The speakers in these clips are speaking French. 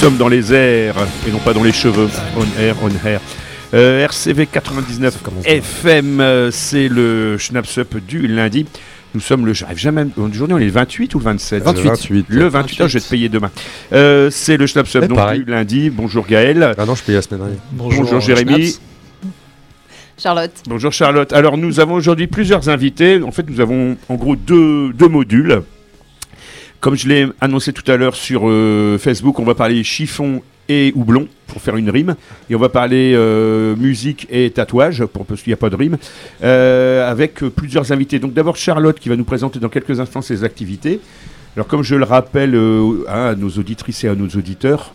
Nous sommes dans les airs et non pas dans les cheveux. On air, on air. Euh, RCV 99 FM, c'est le Schnaps Up du lundi. Nous sommes le. J'arrive jamais. Aujourd'hui, on est le 28 ou le 27 28. 28. Le 28, ah, je vais te payer demain. Euh, c'est le Schnaps Up Eh, donc, pareil. du lundi. Bonjour Gaël. Ah non, je paye la semaine dernière. Bonjour, Jérémy. Charlotte. Bonjour Charlotte. Alors nous avons aujourd'hui plusieurs invités. En fait, nous avons en gros deux, deux modules. Comme je l'ai annoncé tout à l'heure sur euh, Facebook, on va parler chiffon et houblon pour faire une rime. Et on va parler euh, musique et tatouage pour, parce qu'il n'y a pas de rime. euh, avec plusieurs invités. Donc d'abord Charlotte qui va nous présenter dans quelques instants ses activités. Alors comme je le rappelle à nos auditrices et à nos auditeurs,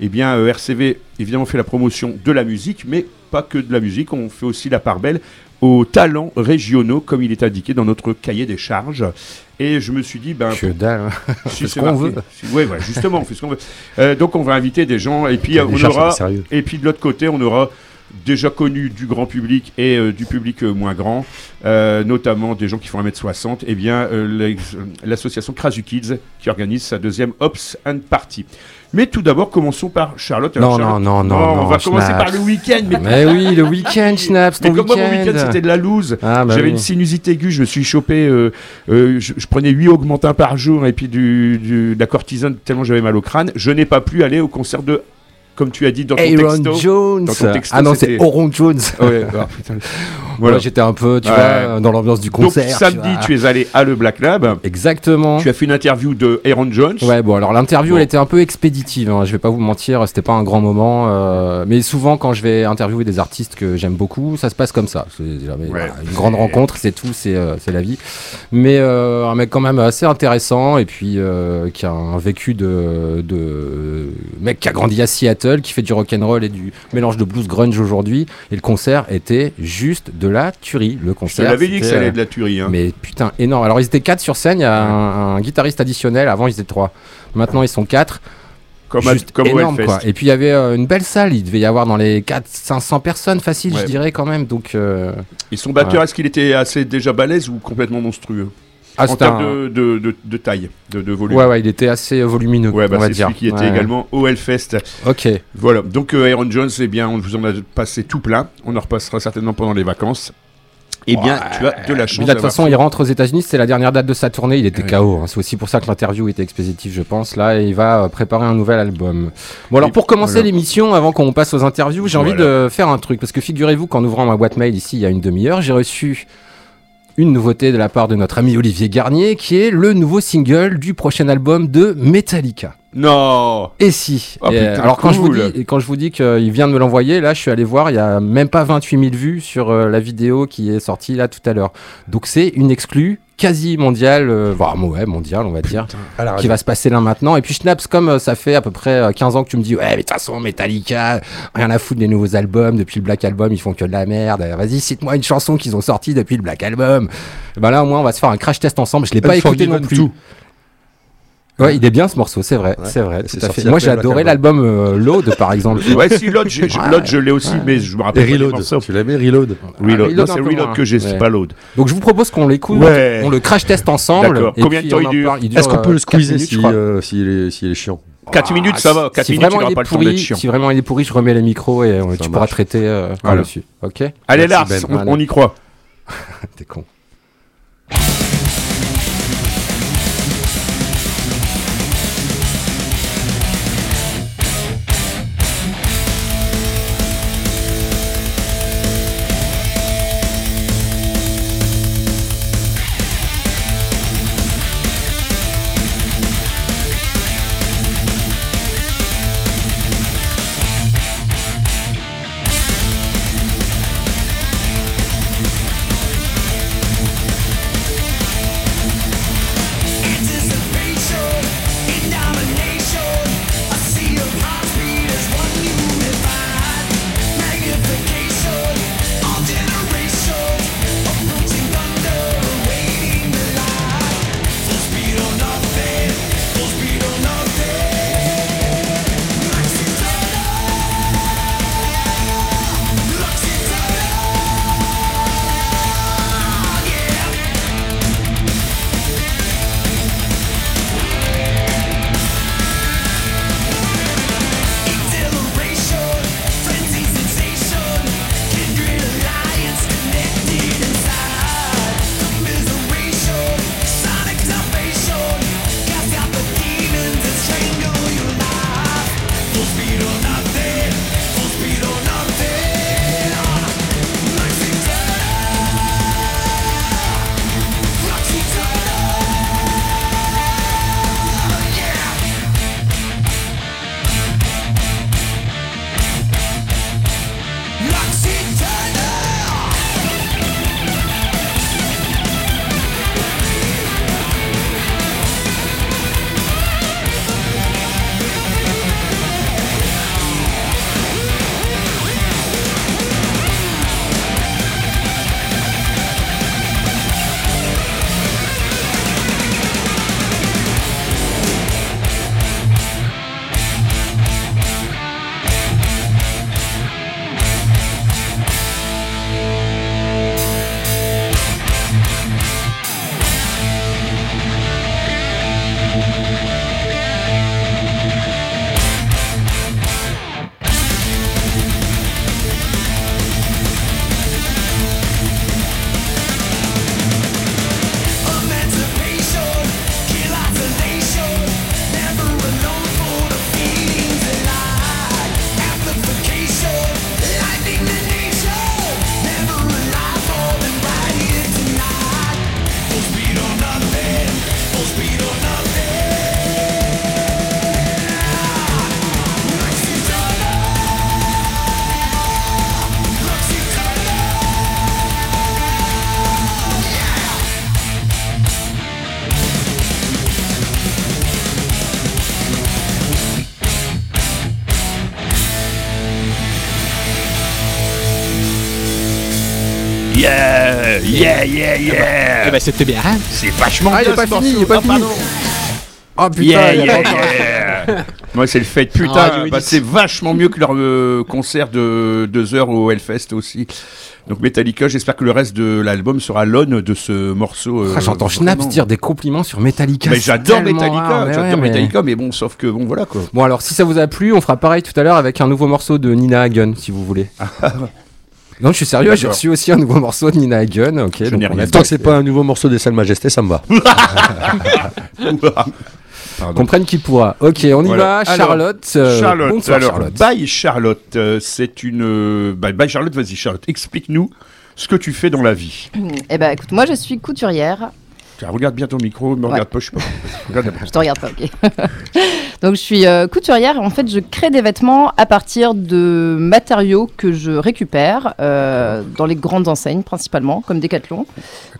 eh bien RCV évidemment fait la promotion de la musique, mais pas que de la musique, on fait aussi la part belle aux talents régionaux, comme il est indiqué dans notre cahier des charges. Et je me suis dit, ben, Que dalle. si fait c'est ce qu'on veut. si- ouais, justement, on fait ce qu'on veut. Euh, donc on va inviter des gens, et puis euh, on aura, sérieux. et puis de l'autre côté, on aura déjà connu du grand public et euh, du public euh, moins grand, euh, notamment des gens qui font 1m60, et bien l'association Krasu Kids qui organise sa deuxième Ops and Party. Mais tout d'abord, commençons par Charlotte. Non, Charlotte- non, non, non, on non, va commencer par le week-end. Mais, Mais oui, le week-end, mais ton comme moi, mon week-end. week-end, c'était de la loose. Ah, bah J'avais oui. une sinusite aiguë, je me suis chopé, euh, euh, je, je prenais 8 augmentins par jour et puis du, du- de la cortisone tellement j'avais mal au crâne. Je n'ai pas pu aller au concert de, comme tu as dit dans ton Aaron texto. Jones. Dans ton texto, ah non, c'est Oron Jones. Ouais, ah, putain. Voilà, j'étais un peu, tu Ouais. vois, dans l'ambiance du Donc concert. samedi, vois. tu, es allé à le Black Lab. Exactement. Tu as fait une interview de Aaron Jones. Ouais, bon, alors l'interview, Bon. elle était un peu expéditive, hein, je vais pas vous mentir, c'était pas un grand moment, euh, mais souvent quand je vais interviewer des artistes que j'aime beaucoup, ça se passe comme ça. C'est jamais voilà, une grande rencontre, c'est tout, c'est euh, la vie. Mais euh, un mec quand même assez intéressant et puis euh, qui a un vécu de, de mec qui a grandi à Seattle, qui fait du rock'n'roll et du mélange de blues grunge aujourd'hui. Et le concert était juste de la tuerie. Le Je concert. l'avais dit que ça allait de la tuerie. hein. mais putain, énorme. Alors ils étaient quatre sur scène, il y a un, un guitariste additionnel, avant ils étaient trois. Maintenant ils sont quatre. comme Juste énorme quoi. Et puis il y avait euh, une belle salle, il devait y avoir dans les 4 500 personnes facile, Ouais. je dirais quand même. Donc euh, Et son batteur, Ouais. est-ce qu'il était assez déjà balèze ou complètement monstrueux? Ah, En termes un- de, de, de- de taille, de, de volume. Ouais ouais, il était assez volumineux, Ouais, bah, on va c'est dire. celui qui était Ouais. également au Hellfest. OK. Voilà, donc euh, Aaron Jones, eh bien, on vous en a passé tout plein. On en repassera certainement pendant les vacances. Eh bien, tu as de la chance. Là, de toute façon, il rentre aux États-Unis, c'est la dernière date de sa tournée, il était Ouais. KO. hein. C'est aussi pour ça que l'interview était expéditive, je pense. Là, il va euh, préparer un nouvel album. Bon, alors Et pour commencer voilà. l'émission, avant qu'on passe aux interviews, j'ai envie de faire un truc. Parce que figurez-vous qu'en ouvrant ma boîte mail ici, il y a une demi-heure, j'ai reçu une nouveauté de la part de notre ami Olivier Garnier, qui est le nouveau single du prochain album de Metallica. Non Et si Oh, Et, putain, Alors quand je vous dis, quand je vous dis qu'il vient de me l'envoyer, là je suis allé voir, il y a même pas 28 000 vues sur euh, la vidéo qui est sortie là tout à l'heure. Donc c'est une exclue quasi mondiale, euh, voire ouais, mondiale on va dire, qui va se passer là maintenant. Et puis Schnaps, comme euh, ça fait à peu près euh, 15 ans que tu me dis, ouais mais de toute façon Metallica, rien à foutre des nouveaux albums, depuis le Black Album ils font que de la merde, Euh, vas-y cite-moi une chanson qu'ils ont sortie depuis le Black Album. Et ben là au moins on va se faire un crash test ensemble, je l'ai pas écouté non plus. 2. Ouais, il est bien ce morceau, c'est vrai, Ouais. c'est vrai. C'est tout à fait. Moi, j'ai adoré Album. l'album euh, Load, par exemple. Ouais, si, l'autre, je l'ai aussi, Ouais. mais je me Et rappelle pas des Reload. morceaux. Tu l'as mis Reload. Reload. Ah, Non, Reload c'est un peu Reload que j'ai, c'est Ouais. pas Load. Donc, je vous propose qu'on l'écoute, Ouais. on le crash test ensemble. D'accord. et Combien de temps il dure parle. Il dure, Est-ce qu'on peut euh, le quatre squeezer minutes, je si, crois. euh, s'il est, chiant 4 minutes, ça va. 4 si minutes, tu pas le temps d'être pourri, chiant. si vraiment il est pourri, je remets les micros et euh, tu pourras traiter euh, Voilà. par-dessus. Ok Allez, Lars, Ben. on y croit. T'es con. Yeah. Eh ben, c'était bien. C'est vachement Ah, il bien est pas ce fini, il est pas Ah, fini. Oh putain, Yeah, il y a yeah, c'est le fait. Ah, Putain, bah, c'est vachement mieux que leur euh, concert de deux heures au Hellfest aussi. Donc Metallica, j'espère que le reste de l'album sera l'aune de ce morceau. euh, Ah, J'entends Schnaps dire des compliments sur Metallica. Mais j'adore Metallica, j'adore ouais, mais- Metallica, mais bon, sauf que bon, voilà quoi. Bon alors si ça vous a plu, on fera pareil tout à l'heure avec un nouveau morceau de Nina Hagen si vous voulez. non, je suis sérieux, j'ai reçu aussi un nouveau morceau de Nina Hagen. OK, Je donc on a. Tant que c'est pas un nouveau morceau des Salles Majestés, ça me va. Comprenne qui pourra. OK, on y Voilà. va. Alors, Charlotte. euh, Charlotte, bonsoir, alors, Charlotte. bye Charlotte, euh, c'est une... euh, Bye, bye Charlotte, vas-y Charlotte, explique-nous ce que tu fais dans la vie. Eh ben, écoute, moi, je suis couturière. Tiens, regarde bien ton micro, me Ouais. regarde pas, je sais pas. Regarde. Je te regarde pas, ok. Donc, je suis euh, couturière et en fait, je crée des vêtements à partir de matériaux que je récupère euh, dans les grandes enseignes, principalement, comme Decathlon.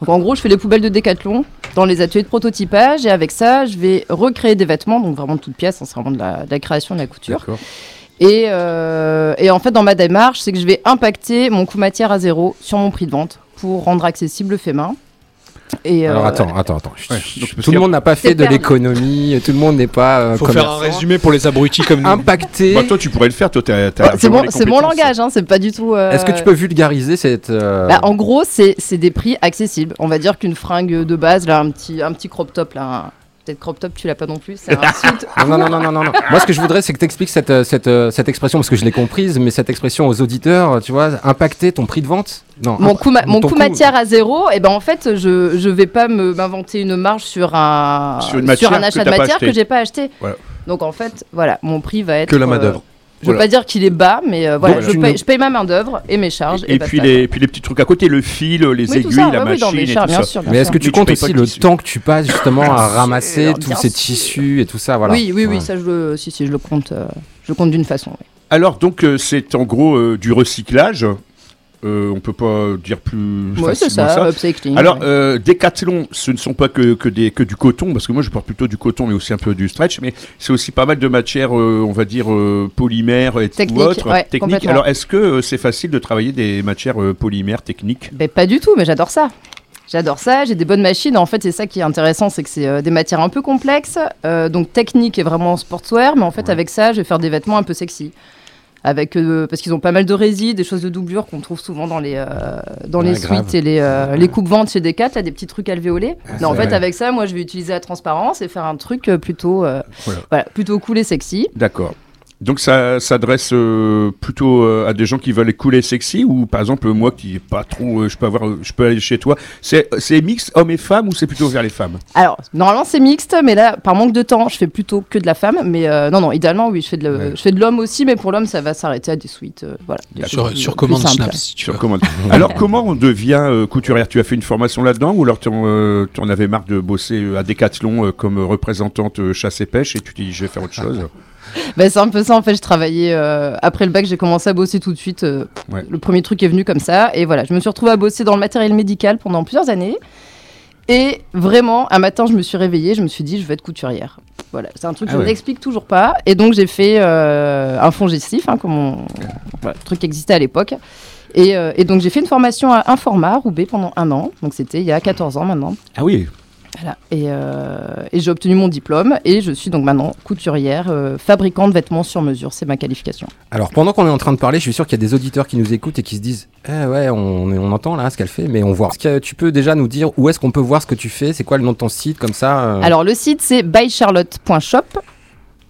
Donc, en gros, je fais les poubelles de Decathlon dans les ateliers de prototypage et avec ça, je vais recréer des vêtements, donc vraiment de toutes pièces, hein, c'est vraiment de la, de la création, de la couture. Et, euh, et en fait, dans ma démarche, c'est que je vais impacter mon coût matière à zéro sur mon prix de vente pour rendre accessible le fait main. Et, Alors euh, attends, attends, attends. Ouais, donc, tout le monde n'a pas fait de l'économie, tout le monde n'est pas euh, Faut faire un résumé pour les abrutis comme nous. Impacté. Bah, toi, tu pourrais le faire, toi, t'as... Ouais, c'est bon, c'est mon langage, hein, c'est pas du tout. euh, Est-ce que tu peux vulgariser cette euh, bah, en gros, c'est c'est des prix accessibles. On va dire qu'une fringue de base, là, un petit, un petit crop top, là, un- peut-être crop top, tu l'as pas non plus, c'est un suit. Non, non, non, non, non, non. Moi, ce que je voudrais, c'est que tu expliques cette, euh, cette, euh, cette expression, parce que je l'ai comprise, mais cette expression aux auditeurs, tu vois, impacter ton prix de vente Non. Mon coût, ma- mon ton coût matière à zéro, et ben en fait, je je vais pas me- m'inventer une marge sur un Sur un achat de matière que j'ai pas acheté. Voilà. Donc en fait, voilà, mon prix va être Que la euh, Je veux Voilà. pas dire qu'il est bas, mais euh, voilà, Donc, je, paye, nous- je paye ma main d'œuvre et mes charges. Et, Et, puis, les, puis les petits trucs à côté, le fil, les Oui, aiguilles, ça, la ouais, oui, dans machine les et charges, tout bien ça. sûr, bien Mais est-ce que tu comptes aussi le temps que tu passes justement à ramasser tous ces tissus et tout ça voilà. Oui, oui, oui, ça je le, si, si, je le compte, euh, je le compte d'une façon. Alors, donc, euh, c'est en gros euh, du recyclage. Euh, on peut pas dire plus Ouais, c'est ça, upcycling. Alors, ouais. euh, Decathlon, ce ne sont pas que, que, des, que du coton, parce que moi je porte plutôt du coton, mais aussi un peu du stretch, mais c'est aussi pas mal de matières, euh, on va dire, euh, polymères et Techniques, ou autres, ouais, techniques. Alors, est-ce que euh, c'est facile de travailler des matières polymères techniques? Ben, pas du tout, mais j'adore ça. J'adore ça, j'ai des bonnes machines. En fait, c'est ça qui est intéressant, c'est que c'est euh, des matières un peu complexes, euh, donc technique et vraiment sportswear, mais en fait, avec ça, je vais faire des vêtements un peu sexy. Avec, euh, parce qu'ils ont pas mal de résines, des choses de doublure qu'on trouve souvent dans les, euh, dans Ouais, les grave. suites et les, euh, les coupes-ventes chez Decat, là, des petits trucs alvéolés. non, en fait, vrai. avec ça, moi, je vais utiliser la transparence et faire un truc plutôt, Voilà. voilà, plutôt cool et sexy. D'accord. Donc ça s'adresse euh, plutôt euh, à des gens qui veulent couler sexy ou par exemple moi qui est pas trop euh, je peux avoir je peux aller chez toi c'est c'est mix hommes et femmes ou c'est plutôt vers les femmes? Alors, normalement, c'est mixte, mais là, par manque de temps, je fais plutôt que de la femme. Mais euh, non, non, idéalement, oui, je fais de, le- Ouais. je fais de l'homme aussi, mais pour l'homme, ça va s'arrêter à des suites. euh, voilà. Des Sur, plus- sur commande simples. Snap, si tu Sur veux. commande. Alors comment on devient euh, couturière? Tu as fait une formation là-dedans ou alors tu en, euh, avais marre de bosser à Decathlon euh, comme représentante euh, chasse et pêche et tu t'es dit je vais faire autre chose? Bah, c'est un peu ça, en fait, je travaillais euh, après le bac, j'ai commencé à bosser tout de suite. euh, Ouais. Le premier truc est venu comme ça. Et voilà, je me suis retrouvée à bosser dans le matériel médical pendant plusieurs années. Et vraiment, un matin, je me suis réveillée, je me suis dit, je vais être couturière. Voilà, c'est un truc que Ah je ouais. n'explique toujours pas. Et donc, j'ai fait euh, un fond gestif, hein, comme on... voilà, le truc qui existait à l'époque. Et, euh, et donc, j'ai fait une formation à Informa, Roubaix, pendant un an. Donc, c'était il y a 14 ans maintenant. Ah oui Voilà. Et, euh, et j'ai obtenu mon diplôme. Et je suis donc maintenant couturière, euh, fabricante de vêtements sur mesure. C'est ma qualification. Alors pendant qu'on est en train de parler, je suis sûr qu'il y a des auditeurs qui nous écoutent et qui se disent Eh ouais, on, on entend là ce qu'elle fait, mais on voit. Est-ce que tu peux déjà nous dire où est-ce qu'on peut voir ce que tu fais? C'est quoi le nom de ton site comme ça euh, Alors, le site, c'est bycharlotte.shop.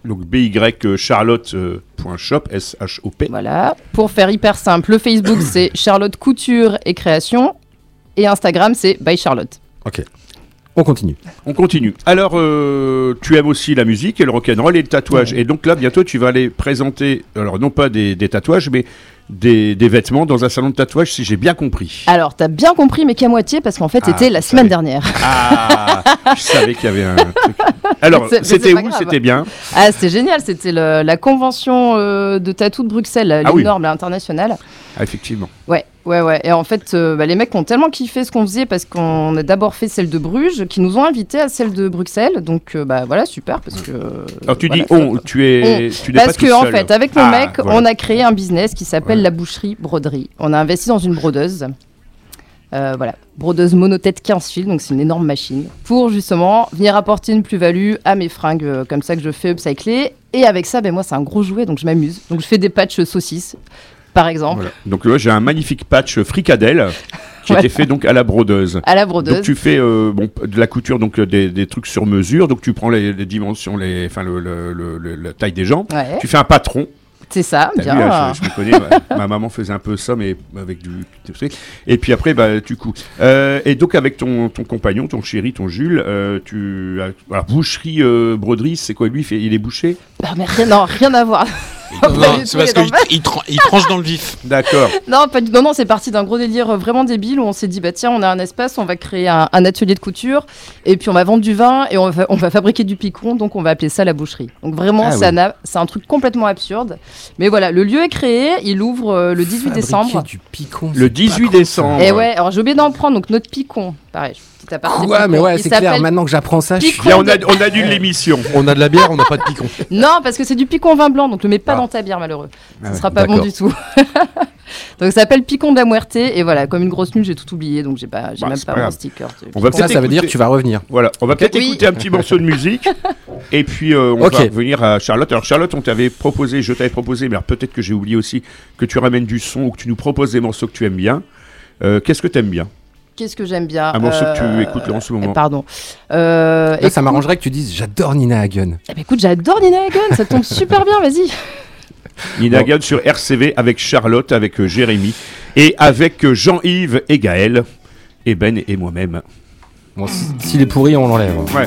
donc by.charlotte.shop S-H-O-P Voilà. Pour faire hyper simple, le Facebook, c'est Charlotte Couture et Création. Et Instagram, c'est by Charlotte. On continue. on continue alors euh, tu aimes aussi la musique et le rock'n'roll et le tatouage et donc là bientôt tu vas aller présenter alors non pas des, des tatouages mais des, des vêtements dans un salon de tatouage si j'ai bien compris Alors, t'as bien compris, mais qu'à moitié, parce qu'en fait, Ah, c'était la semaine savais. dernière. Ah, je savais qu'il y avait un truc. Alors, c'était où. C'était bien. Ah, c'était génial. C'était la convention euh, de tatou de Bruxelles, Ah oui. l'énorme, l'internationale. Ah, effectivement. Ouais, ouais, ouais. Et en fait, euh, bah, les mecs ont tellement kiffé ce qu'on faisait parce qu'on a d'abord fait celle de Bruges, qui nous ont invités à celle de Bruxelles. Donc, euh, bah voilà, super, parce que. Alors, tu voilà, dis on, tu es, tu n'es pas Parce tout que en seul. fait, avec mon Ah, mec, voilà. on a créé un business qui s'appelle Ouais. la boucherie broderie. On a investi dans une brodeuse. Euh, voilà, brodeuse monotête 15 fils, donc c'est une énorme machine, pour justement venir apporter une plus-value à mes fringues euh, comme ça que je fais upcycler. Et avec ça, ben, moi c'est un gros jouet, donc je m'amuse. Donc je fais des patchs saucisses, par exemple, Voilà. Donc là, j'ai un magnifique patch fricadelle qui Voilà. été fait donc à la brodeuse. à la Donc brodeuse. tu fais euh, bon, de la couture, donc euh, des, des trucs sur mesure. Donc tu prends les, les dimensions, les, enfin le, le- le- le- la taille des jambes. Ouais, Tu fais un patron. c'est ça, bien. vu, je, je me connais. ma, ma maman faisait un peu ça, mais avec du. Et puis après, bah, tu couds. Euh, et donc avec ton, ton compagnon, ton chéri, ton Jules, euh, tu. voilà, boucherie, euh, broderie, c'est quoi lui il, est bouché Ah, mais rien, non, rien à voir. Non, Pas non, c'est parce qu'il tranche dans le vif. D'accord. Non, pas du... non, non, c'est parti d'un gros délire vraiment débile où on s'est dit, bah tiens, on a un espace, on va créer un, un atelier de couture et puis on va vendre du vin et on va, on va fabriquer du picon, donc on va appeler ça la boucherie. Donc vraiment, Ah ça oui. n'a- c'est un truc complètement absurde. Mais voilà, le lieu est créé, il ouvre euh, le 18 Fabriquer décembre. du picon. Le c'est 18 pas con, décembre. Et ouais, alors j'ai oublié d'en prendre, donc notre picon, pareil, Ouais, picon. mais ouais, c'est clair. Maintenant que j'apprends ça, je suis. On, de- a, on annule l'émission. On a de la bière, on n'a pas de picon. Non, parce que c'est du picon vin blanc, donc le mets pas Ah. dans ta bière, malheureux. Ah Ce ouais, sera pas bon du tout. donc ça s'appelle picon de la Muerte, et voilà, comme une grosse nulle, j'ai tout oublié, donc j'ai pas, j'ai Bah, même pas pas mon sticker. On va. Ça, peut-être ça veut dire que tu vas revenir. Voilà, on va peut-être Oui. écouter un petit morceau de musique et puis euh, on va revenir à Charlotte. Alors Charlotte, on t'avait proposé, je t'avais proposé, mais alors peut-être que j'ai oublié aussi que tu ramènes du son ou que tu nous proposes des morceaux que tu aimes bien. Euh, Qu'est-ce que tu aimes bien? Qu'est-ce que j'aime bien Un morceau que tu Euh, écoutes là en ce moment. Pardon. Euh, Là, ça m'arrangerait que tu dises j'adore Nina Hagen. Eh ben, écoute, j'adore Nina Hagen, ça tombe super bien, vas-y. Nina Hagen sur RCV avec Charlotte, avec euh, Jérémy et avec Jean-Yves et Gaël et Ben et moi-même. Bon, si- s'il est pourri, on l'enlève. Ouais.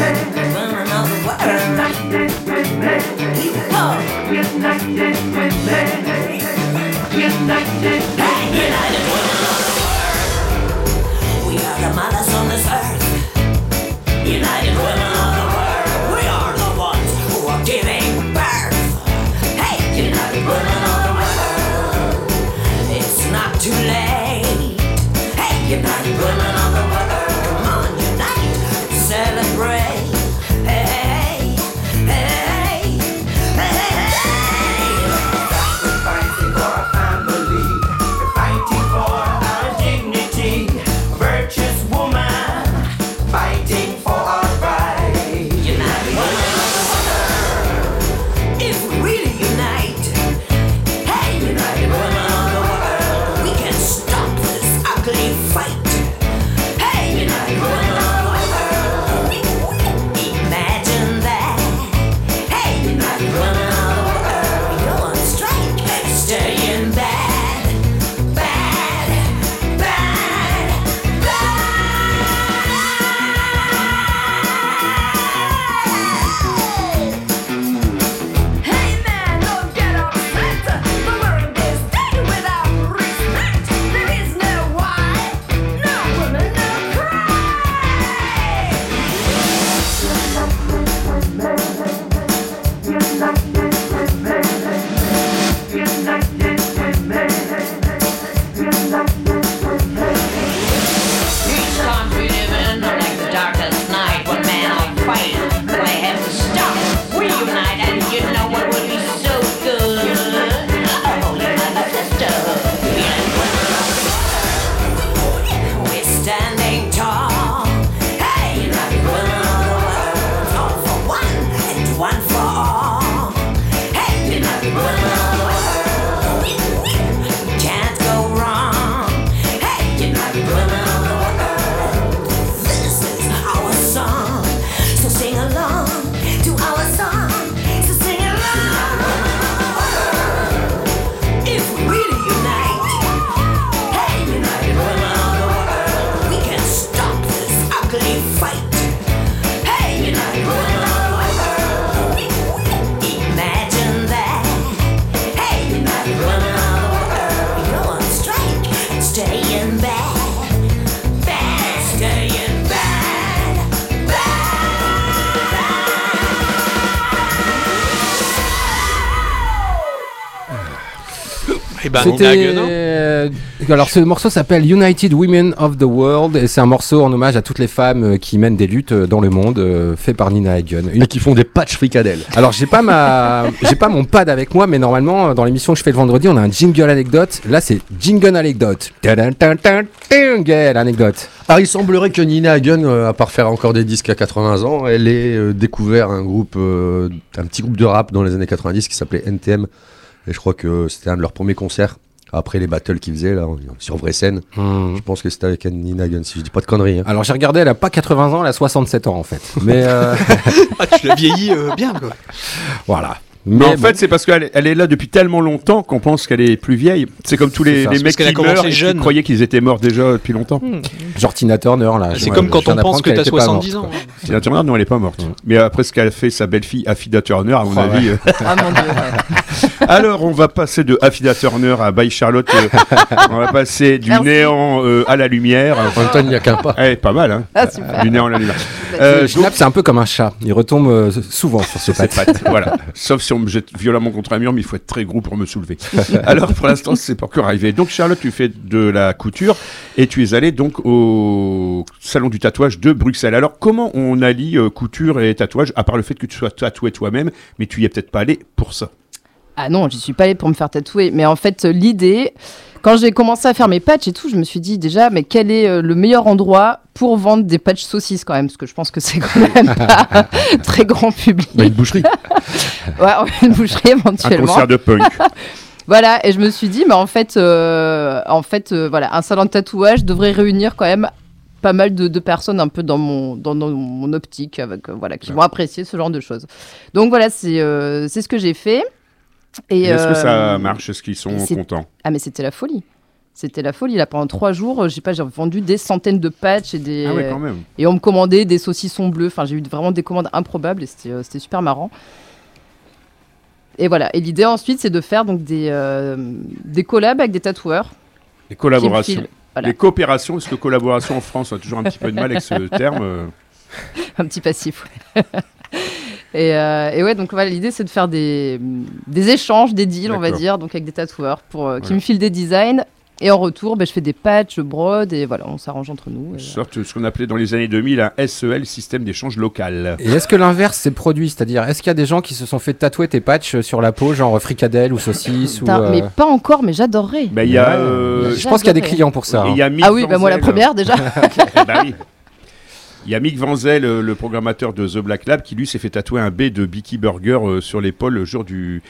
Learn another word. He's a like Et Nina Hagen. C'était Euh, alors ce morceau s'appelle United Women of the World et c'est un morceau en hommage à toutes les femmes euh, qui mènent des luttes euh, dans le monde, euh, fait par Nina Hagen. Une- Et qui font des patchs fricadelles. Alors j'ai pas ma, j'ai pas mon pad avec moi, mais normalement dans l'émission que je fais le vendredi, on a un jingle anecdote. Là c'est jingle anecdote. Jingle anecdote. Ah, il semblerait que Nina Hagen, à part faire encore des disques à 80 ans, elle ait découvert un groupe, euh, un petit groupe de rap dans les années 90 qui s'appelait NTM. Et je crois que c'était un de leurs premiers concerts. Après les battles qu'ils faisaient là, sur vraie scène. Je pense que c'était avec Nina Hagen, si je dis pas de conneries. hein. Alors j'ai regardé, elle a pas 80 ans, elle a 67 ans en fait. Mais euh, Ah, tu l'as vieilli euh, bien, quoi. voilà. Mais en bon. fait, c'est parce qu'elle elle est là depuis tellement longtemps qu'on pense qu'elle est plus vieille. C'est comme tous les, C'est mecs qu'elle qui meurent et qui croyaient qu'ils étaient morts déjà depuis longtemps. genre Tina Turner là. C'est je- comme quand on pense que qu'elle t'as était pas 70 morte, ans. quoi. Tina Turner, non, elle est pas morte. Mais après ce qu'a fait sa belle-fille Affida Turner, à mon Oh, avis. euh, Ah mon dieu. ouais. Alors, on va passer de Affida Turner à By Charlotte. euh, on va passer du Merci. néant euh, à la lumière. En même temps, il n'y a qu'un pas. Eh, pas mal, hein Ah super. Du néant à la lumière. Schnapp, c'est un peu comme un chat. Il retombe euh, souvent sur ses pattes, voilà. Sauf on me jette violemment contre un mur, mais il faut être très gros pour me soulever. Alors, pour l'instant, c'est pas encore arrivé. Donc, Charlotte, tu fais de la couture et tu es allée donc au salon du tatouage de Bruxelles. Alors, comment on allie euh, couture et tatouage, à part le fait que tu sois tatoué toi-même, mais tu y es peut-être pas allé pour ça? Ah non, j'y suis pas allée pour me faire tatouer. Mais en fait, l'idée, quand j'ai commencé à faire mes patchs et tout, je me suis dit déjà, mais quel est euh, le meilleur endroit pour vendre des patchs saucisses quand même? Parce que je pense que c'est quand même pas un très grand public. Bah, une boucherie. Ouais, une boucherie Un éventuellement. concert de punk. Voilà, et je me suis dit, mais en fait, euh, en fait euh, voilà, un salon de tatouage devrait réunir quand même pas mal de, de personnes un peu dans mon, dans, dans mon optique, avec, euh, voilà, qui vont apprécier ce genre de choses. Donc voilà, c'est euh, c'est ce que j'ai fait. Et, Est-ce que ça euh, marche? Est-ce qu'ils sont contents? Ah mais c'était la folie. C'était la folie. Là, pendant trois jours, euh, j'ai pas, j'ai vendu des centaines de patchs et des Ah ouais, quand même. et on me commandait des saucissons bleus. Enfin, j'ai eu vraiment des commandes improbables et c'était euh, super marrant. Et voilà. Et l'idée ensuite, c'est de faire donc des euh, des collabs avec des tatoueurs. Me collaborations. voilà, Les coopérations, parce que collaboration en France, on a toujours un petit peu de mal avec ce terme? un petit passif. ouais. et, euh, et ouais, donc voilà, l'idée c'est de faire des, des échanges, des deals, on va dire, donc avec des tatoueurs pour euh, qui me filent des designs. Et en retour, ben, je fais des patchs, je brode et voilà, on s'arrange entre nous. euh, sorte de ce qu'on appelait dans les années 2000 un SEL, système d'échange local. Et est-ce que l'inverse s'est produit? C'est-à-dire, est-ce qu'il y a des gens qui se sont fait tatouer tes patchs sur la peau, genre fricadelle ou saucisse ou, Putain, euh, Mais pas encore, mais j'adorerais. Bah, il y a. Ouais. euh, Je pense qu'il y a des clients pour ça. hein. y a Mick Ah oui, bah moi la première déjà. Bah oui. Il y a Mick Vanzel, euh, le programmateur de The Black Lab, qui lui s'est fait tatouer un B de Beaky Burger euh, sur l'épaule le jour du,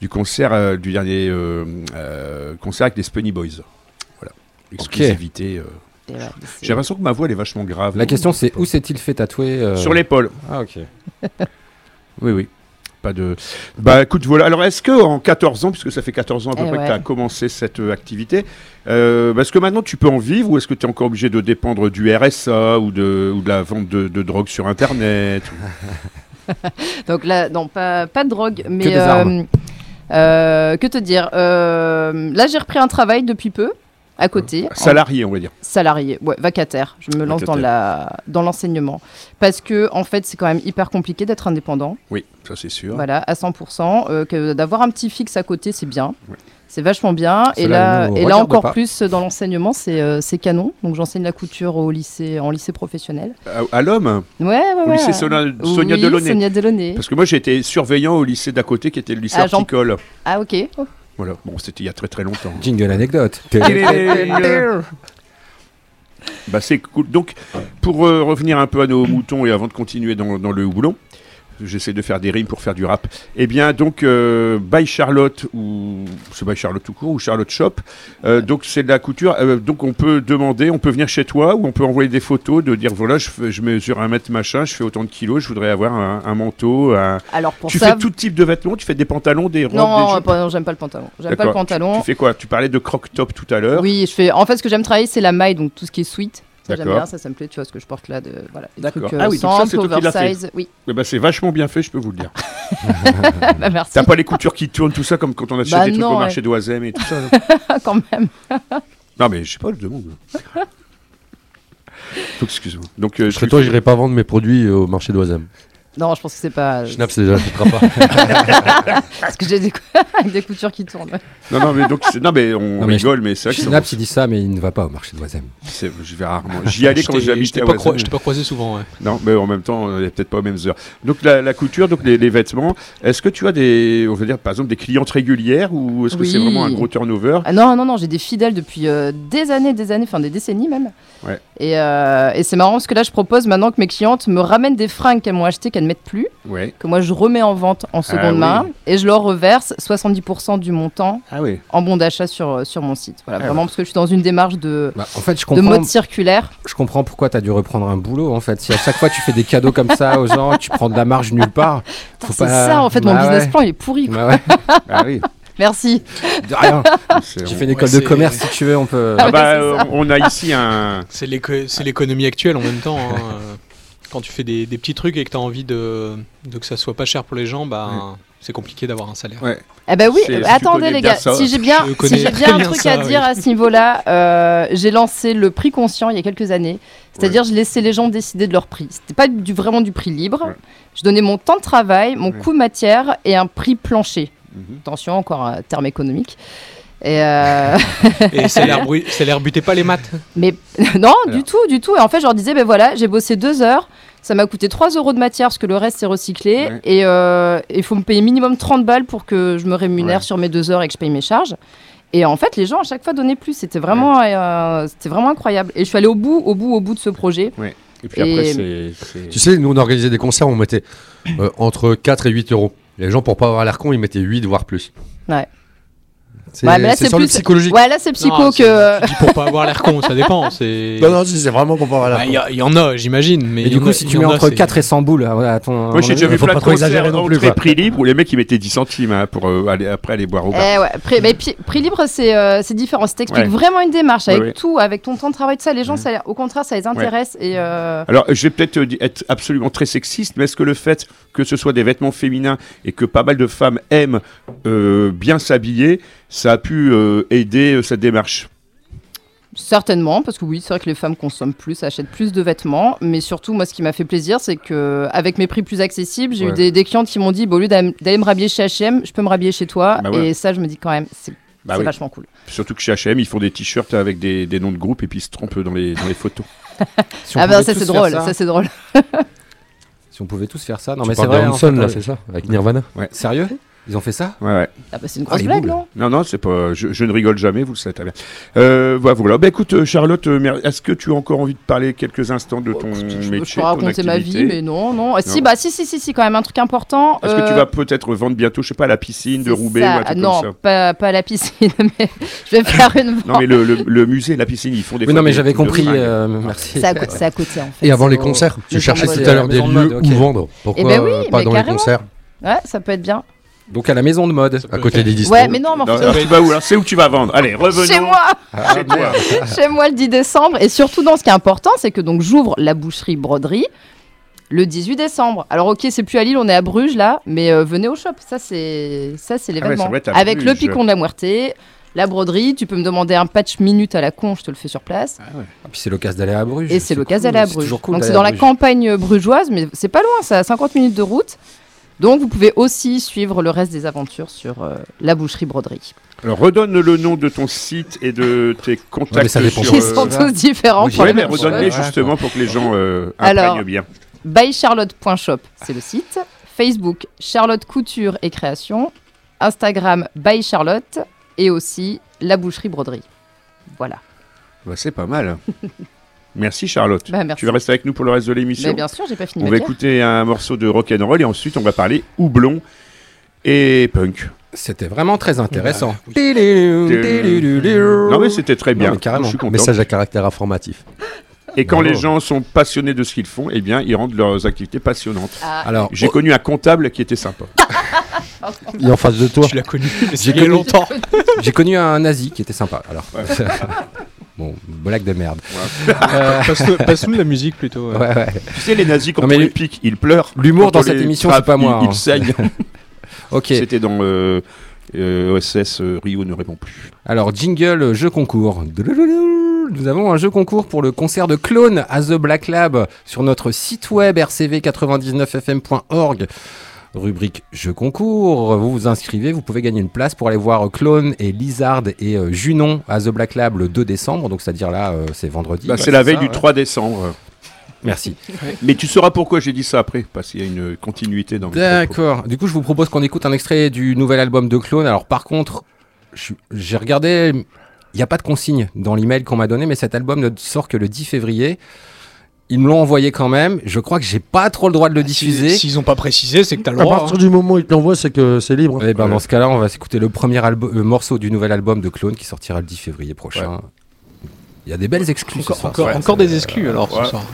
du concert, euh, du dernier euh, euh, concert avec les Spunny Boys. Voilà. Exclusivité. euh. J'ai l'impression que ma voix elle est vachement grave. La question c'est où s'est-il fait tatouer euh, Sur l'épaule. Ah ok. Oui, oui. Pas de. Bah écoute, voilà. Alors est-ce que en 14 ans, puisque ça fait 14 ans à peu Eh près ouais. que tu as commencé cette euh, activité, euh, est-ce que maintenant tu peux en vivre ou est-ce que tu es encore obligé de dépendre du RSA ou de, ou de la vente de, de drogue sur Internet Donc là, non, pas, pas de drogue, mais. des armes. euh, que te dire Euh, Là, j'ai repris un travail depuis peu, à côté. en- Salarié, on va dire. salarié, ouais, vacataire. Je me lance dans Vacataire. la dans l'enseignement parce que en fait, c'est quand même hyper compliqué d'être indépendant. Oui, ça c'est sûr. Voilà, à 100%. euh, que d'avoir un petit fixe à côté, c'est bien. Ouais. C'est vachement bien. Et là, et là encore pas. plus dans l'enseignement, c'est euh, c'est canon. Donc j'enseigne la couture au lycée, en lycée professionnel. À, à l'homme, Ouais, ouais, au ouais. lycée Sonia, Sonia Oui, Delaunay. Sonia Delaunay. Parce que moi j'ai été surveillant au lycée d'à côté qui était le lycée Ah, Jean- horticole. Ah ok. Oh. Voilà, bon, c'était il y a très très longtemps. Jingle anecdote. Bah c'est cool. Donc, pour euh, revenir un peu à nos moutons et avant de continuer dans, dans le houblon, j'essaie de faire des rimes pour faire du rap. Eh bien, donc, euh, by Charlotte, ou c'est by Charlotte tout court, ou Charlotte Shop, euh, donc c'est de la couture. Euh, donc, on peut demander, on peut venir chez toi, ou on peut envoyer des photos, de dire voilà, je, mesure un mètre machin, je fais autant de kilos, je voudrais avoir un, un manteau. un- Alors pour Tu ça. fais tout type de vêtements, tu fais des pantalons, des robes, non, des pas- non, j'aime pas le pantalon. J'aime pas le pantalon. Tu fais quoi? Tu parlais de croc-top tout à l'heure. Oui, je fais. En fait, ce que j'aime travailler, c'est la maille, donc tout ce qui est sweat. Ça j'aime D'accord. bien, ça, ça me plaît. Tu vois ce que je porte là, de voilà, des D'accord. trucs euh, Ah oui, donc ça, simples, c'est toi. Oui, Eh ben, c'est vachement bien fait, je peux vous le dire. bah, merci. T'as pas les coutures qui tournent, tout ça, comme quand on achète Bah des trucs au ouais. marché d'Oisem et tout ça. quand même. non, mais je sais pas, je demande. Donc, excuse-moi. Donc, euh, Je serais toi, j'irais pas vendre mes produits euh, au marché d'Oisem. Non, je pense que c'est pas. Schnapp, c'est déjà ne pas. Parce que j'ai des, coutures qui tournent. Non, non, mais donc, non, mais on Non, mais rigole, mais c'est vrai que Schnapp, c'est- il dit ça, mais il ne va pas au marché de Voisem. c'est- je vais rarement. J'y allais quand t'ai- j'habitais je t'ai pas, Oisem. je t'ai pas croisé souvent, ouais. Non, mais en même temps, il n'y a peut-être pas aux mêmes heures. Donc la, la couture, donc les, les vêtements, est-ce que tu as des, on va dire par exemple des clientes régulières ou est-ce que c'est vraiment un gros turnover? Ah non, non, non, j'ai des fidèles depuis euh, des années, des années, enfin des décennies même. Ouais. Et, euh, et c'est marrant parce que là, je propose maintenant que mes clientes me ramènent des fringues qu'elles m'ont achetées, qu'elles ne mettent plus, Ouais. que moi je remets en vente en seconde Ah oui. main, et je leur reverse 70% du montant Ah oui. en bon d'achat sur, sur mon site. Voilà, Ah vraiment parce que je suis dans une démarche de, Bah, en fait, je de comprends, mode circulaire. je comprends pourquoi tu as dû reprendre un boulot. En fait, si à chaque fois tu fais des cadeaux comme ça aux gens, tu prends de la marge nulle part. C'est pas- ça en fait, mon Bah business ouais. plan il est pourri. quoi. Bah ouais, Ah oui. Merci. de rien. J'ai on- fait une école Ouais, de commerce si tu veux, on peut. Ah bah, euh, on a ici un. C'est l'éco- c'est l'économie actuelle en même temps. hein, euh, Quand tu fais des, des petits trucs et que tu as envie de, de que ça soit pas cher pour les gens, bah, c'est compliqué d'avoir un salaire. Ouais. Eh ben oui, euh, si tu attendez les gars, ça. si j'ai bien, si j'ai bien un truc ça, à oui. dire à ce niveau-là, euh, j'ai lancé le prix conscient il y a quelques années. C'est-à-dire, je laissais les gens décider de leur prix. C'était pas du, vraiment du prix libre. Ouais. Je donnais mon temps de travail, mon Ouais. coût de matière et un prix plancher. Mhm. Attention, encore un terme économique. Et euh, Et bru- salaire butait pas les maths. mais non, Alors. du tout, du tout. Et en fait, je leur disais, ben voilà, j'ai bossé deux heures. Ça m'a coûté 3 euros de matière parce que le reste c'est recyclé. Ouais. Et euh, il faut me payer minimum 30 balles pour que je me rémunère Ouais. sur mes deux heures et que je paye mes charges. Et en fait, les gens à chaque fois donnaient plus. C'était vraiment, euh, c'était vraiment incroyable. Et je suis allée au bout, au bout, au bout de ce projet. Et puis après, Et- c'est- c'est. Tu sais, nous on organisait des concerts, on mettait euh, entre 4 et 8 euros. Les gens, pour pas avoir l'air con, ils mettaient 8 voire plus. Ouais. C'est Ouais, mais là, c'est plus- psychologique. Ouais, là c'est psycho Non, que. tu dis pour pas avoir l'air con, ça dépend. c'est- Non, non, si, c'est vraiment pour pas avoir Bah, l'air Il con. il y en a, j'imagine. Mais du coup, a- si tu mets entre c'est- 4 et 100 boules, à ton. Moi, j'ai déjà vu faut plein pas de trop exagérer concerts non plus, prix libre où les mecs ils mettaient 10 centimes hein, pour euh, aller, après aller boire au bar. Eh ouais, prix, mais prix libre, c'est euh, c'est différent. Ça t'explique Ouais. vraiment une démarche avec ouais. tout, avec ton temps de travail, tout ça. Les gens, ça, au contraire, ça les intéresse. Et euh, Alors, je vais peut-être être absolument très sexiste, mais est-ce que le fait que ce soit des vêtements féminins et que pas mal de femmes aiment euh, bien s'habiller, ça a pu euh, aider euh, cette démarche Certainement, parce que oui, c'est vrai que les femmes consomment plus, achètent plus de vêtements, mais surtout, moi, ce qui m'a fait plaisir, c'est que avec mes prix plus accessibles, j'ai Ouais. eu des, des clientes qui m'ont dit, bah, au lieu d'aller me rhabiller chez H&M, je peux me rhabiller chez toi, Bah ouais. et ça, je me dis quand même, c'est Bah oui. vachement cool. Surtout que chez H&M, ils font des t-shirts avec des, des noms de groupes et puis ils se trompent dans les, dans les photos. Si on ah pouvait bah ça tous c'est faire drôle, ça, ça, c'est drôle. Si on pouvait tous faire ça. Non, Tu mais c'est vrai. en Hanson, fait, là, euh, c'est ça Avec Nirvana Sérieux? Ils ont fait ça Ouais, ouais. Ah bah c'est une Ah, grosse blague, boules. non? Non, non, c'est pas. Je, je ne rigole jamais, vous le savez très bien. Euh, voilà, voilà. Bah, écoute, euh, Charlotte, euh, est-ce que tu as encore envie de parler quelques instants de ton Oh, je, métier, je peux ton raconter ma activité vie, mais non, non. Ah, Si, Non. bah si, si, si, si, quand même, un truc important. Est-ce que tu vas peut-être vendre bientôt, je sais pas, à la piscine de Roubaix ça. ou un truc Non, comme ça pas, pas à la piscine, mais je vais faire une vente. Non, mais le, le- le musée, la piscine, ils font des Oui, non, mais j'avais compris. euh, merci. C'est à, à côté en fait. Et avant les concerts, tu cherchais tout à l'heure des lieux où vendre. Pourquoi ben oui, euh, pas dans les concerts? Ouais, ça peut être bien. Donc à la maison de mode. Ça À côté des disques Ouais, mais non, mais tu vas où alors C'est où tu vas vendre Allez, revenons. chez moi Ah, Chez toi. chez moi le 10 décembre. Et surtout, dans ce qui est important, c'est que donc j'ouvre la boucherie broderie le 18 décembre. Alors, ok, c'est plus à Lille, on est à Bruges là, mais euh, venez au shop. Ça, c'est ça, c'est Ah ouais, l'événement. ça Avec le picon de la Muerte, la broderie. Tu peux me demander un patch minute à la con, je te le fais sur place. Et puis c'est l'occasion d'aller à Bruges. Et c'est l'occasion cool, d'aller à c'est Bruges. toujours cool donc c'est dans la campagne brugeoise, mais c'est pas loin, c'est à 50 minutes de route. Donc vous pouvez aussi suivre le reste des aventures sur euh, la boucherie broderie. Alors, redonne le nom de ton site et de tes contacts. mais ça dépend sur, Qui euh, sont tous différents. oui, Ouais, mais redonne-les justement pour que les gens euh, Alors, bien. bycharlotte.shop, c'est le site. Facebook, Charlotte Couture et Création. Instagram, by Charlotte. Et aussi la boucherie broderie. Voilà. Bah, c'est pas mal. Merci Charlotte. Bah, merci. Tu vas rester avec nous pour le reste de l'émission. Mais bien sûr, j'ai pas fini On va écouter un morceau de rock and roll et ensuite on va parler houblon et punk. C'était vraiment très intéressant. Non mais c'était très bien. Non, mais carrément. Je suis content. Message à caractère informatif. Et quand Bravo. les gens sont passionnés de ce qu'ils font, eh bien ils rendent leurs activités passionnantes. Ah, Alors, J'ai connu un comptable qui était sympa. Il est en face de toi. Tu l'as connu, mais J'ai connu- longtemps. j'ai connu un nazi qui était sympa. Alors, bon, blague de merde. Euh, Passe-nous la musique plutôt. ouais. ouais, ouais. Tu sais les nazis quand Non, on les le- pique, ils pleurent. L'humour dans cette émission, c'est pas moi. Ils, hein. ils saignent. Ok. C'était dans euh, euh, OSS euh, Rio ne répond plus. Alors, jingle, jeu concours. Nous avons un jeu concours pour le concert de Clone à The Black Lab sur notre site web rcv99fm.org. Rubrique jeu concours, vous vous inscrivez, vous pouvez gagner une place pour aller voir Clone et Lizard et euh, Junon à The Black Lab le 2 décembre, donc c'est-à-dire là, euh, c'est vendredi. Bah, Ouais, c'est la veille ça, du ouais. 3 décembre. Merci. Mais tu sauras pourquoi j'ai dit ça après, parce qu'il y a une continuité dans. D'accord. Du coup, je vous propose qu'on écoute un extrait du nouvel album de Clone. Alors, par contre, j'ai regardé, il n'y a pas de consigne dans l'email qu'on m'a donné, mais cet album ne sort que le 10 février. Ils me l'ont envoyé quand même. Je crois que j'ai pas trop le droit de le diffuser. Si- S'ils ont pas précisé, c'est que t'as le À droit. partir hein. du moment où il te l'envoie, c'est que c'est libre. Eh ben, dans ce cas-là, on va s'écouter le premier euh, morceau du nouvel album de Clone qui sortira le 10 février prochain. Il y a des belles exclus ce Encore, soir. encore, Ouais, encore c'est- des exclus alors ouais. ce soir.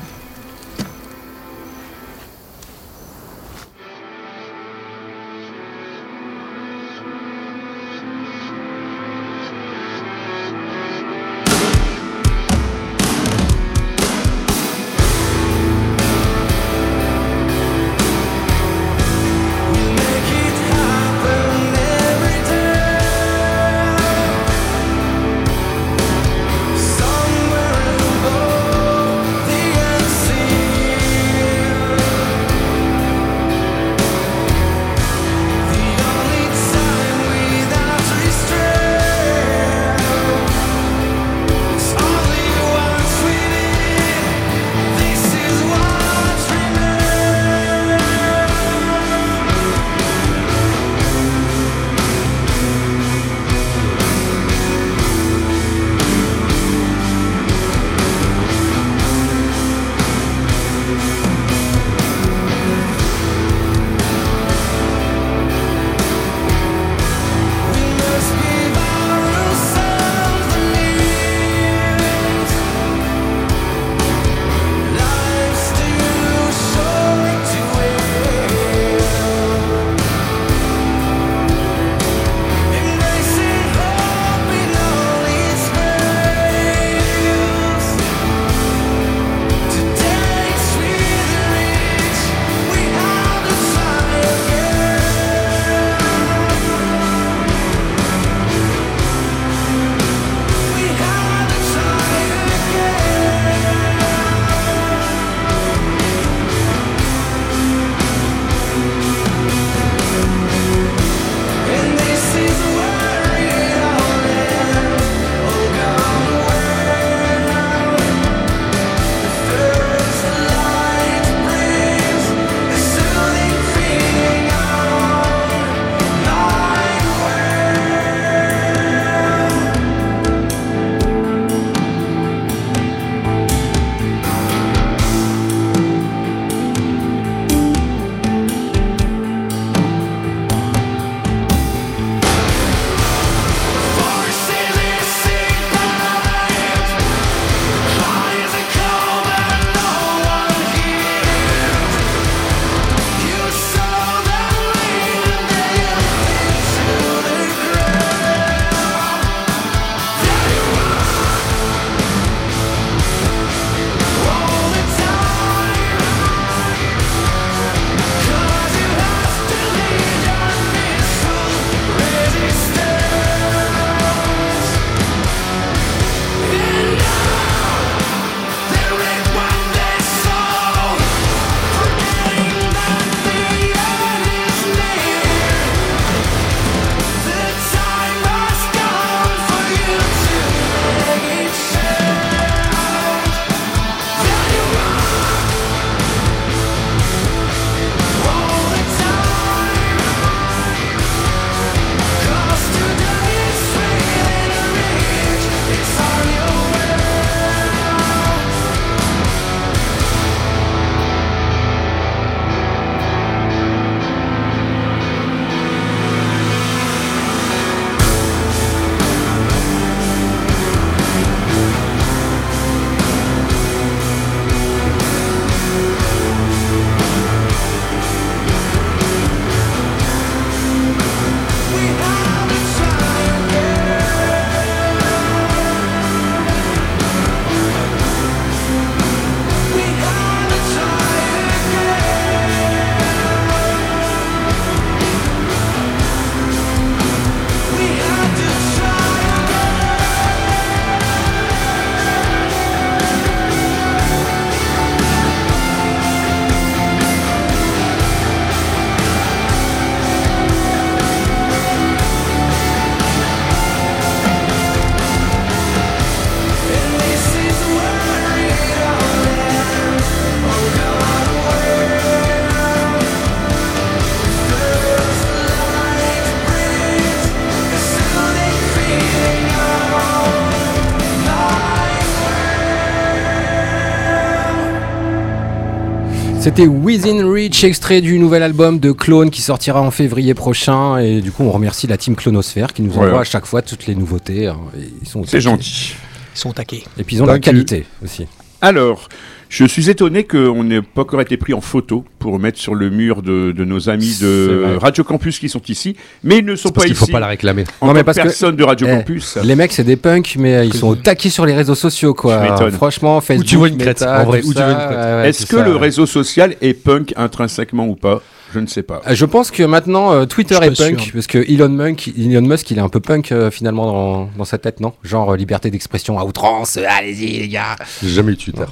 C'était Within Reach, extrait du nouvel album de Clone qui sortira en février prochain. Et du coup, on remercie la team Clonosphère qui nous Ouais. envoie à chaque fois toutes les nouveautés. hein. Et ils sont au C'est gentil. Ils sont taqués. Et puis ils ont de la qualité aussi. Alors, je suis étonné qu'on n'ait pas encore été pris en photo pour mettre sur le mur de, de nos amis de vrai. Radio Campus qui sont ici, mais ils ne sont Parce pas qu'il faut ici. pas la réclamer. En Non, mais parce que- personne de Radio Eh, Campus. Les mecs, c'est des punks, mais ils sont au taquet sur les réseaux sociaux, quoi. Franchement, Facebook. tu vois une crête, Meta, en vrai, tout où tu vois une crête. ouais, ouais, Est-ce que ça. le réseau social est punk intrinsèquement ou pas? Je ne sais pas. Euh, Je pense que maintenant euh, Twitter est punk sûr. parce que Elon Musk, Elon Musk, il est un peu punk euh, finalement dans, dans sa tête, non? Genre euh, liberté d'expression à outrance, allez-y les gars. J'ai jamais eu Twitter.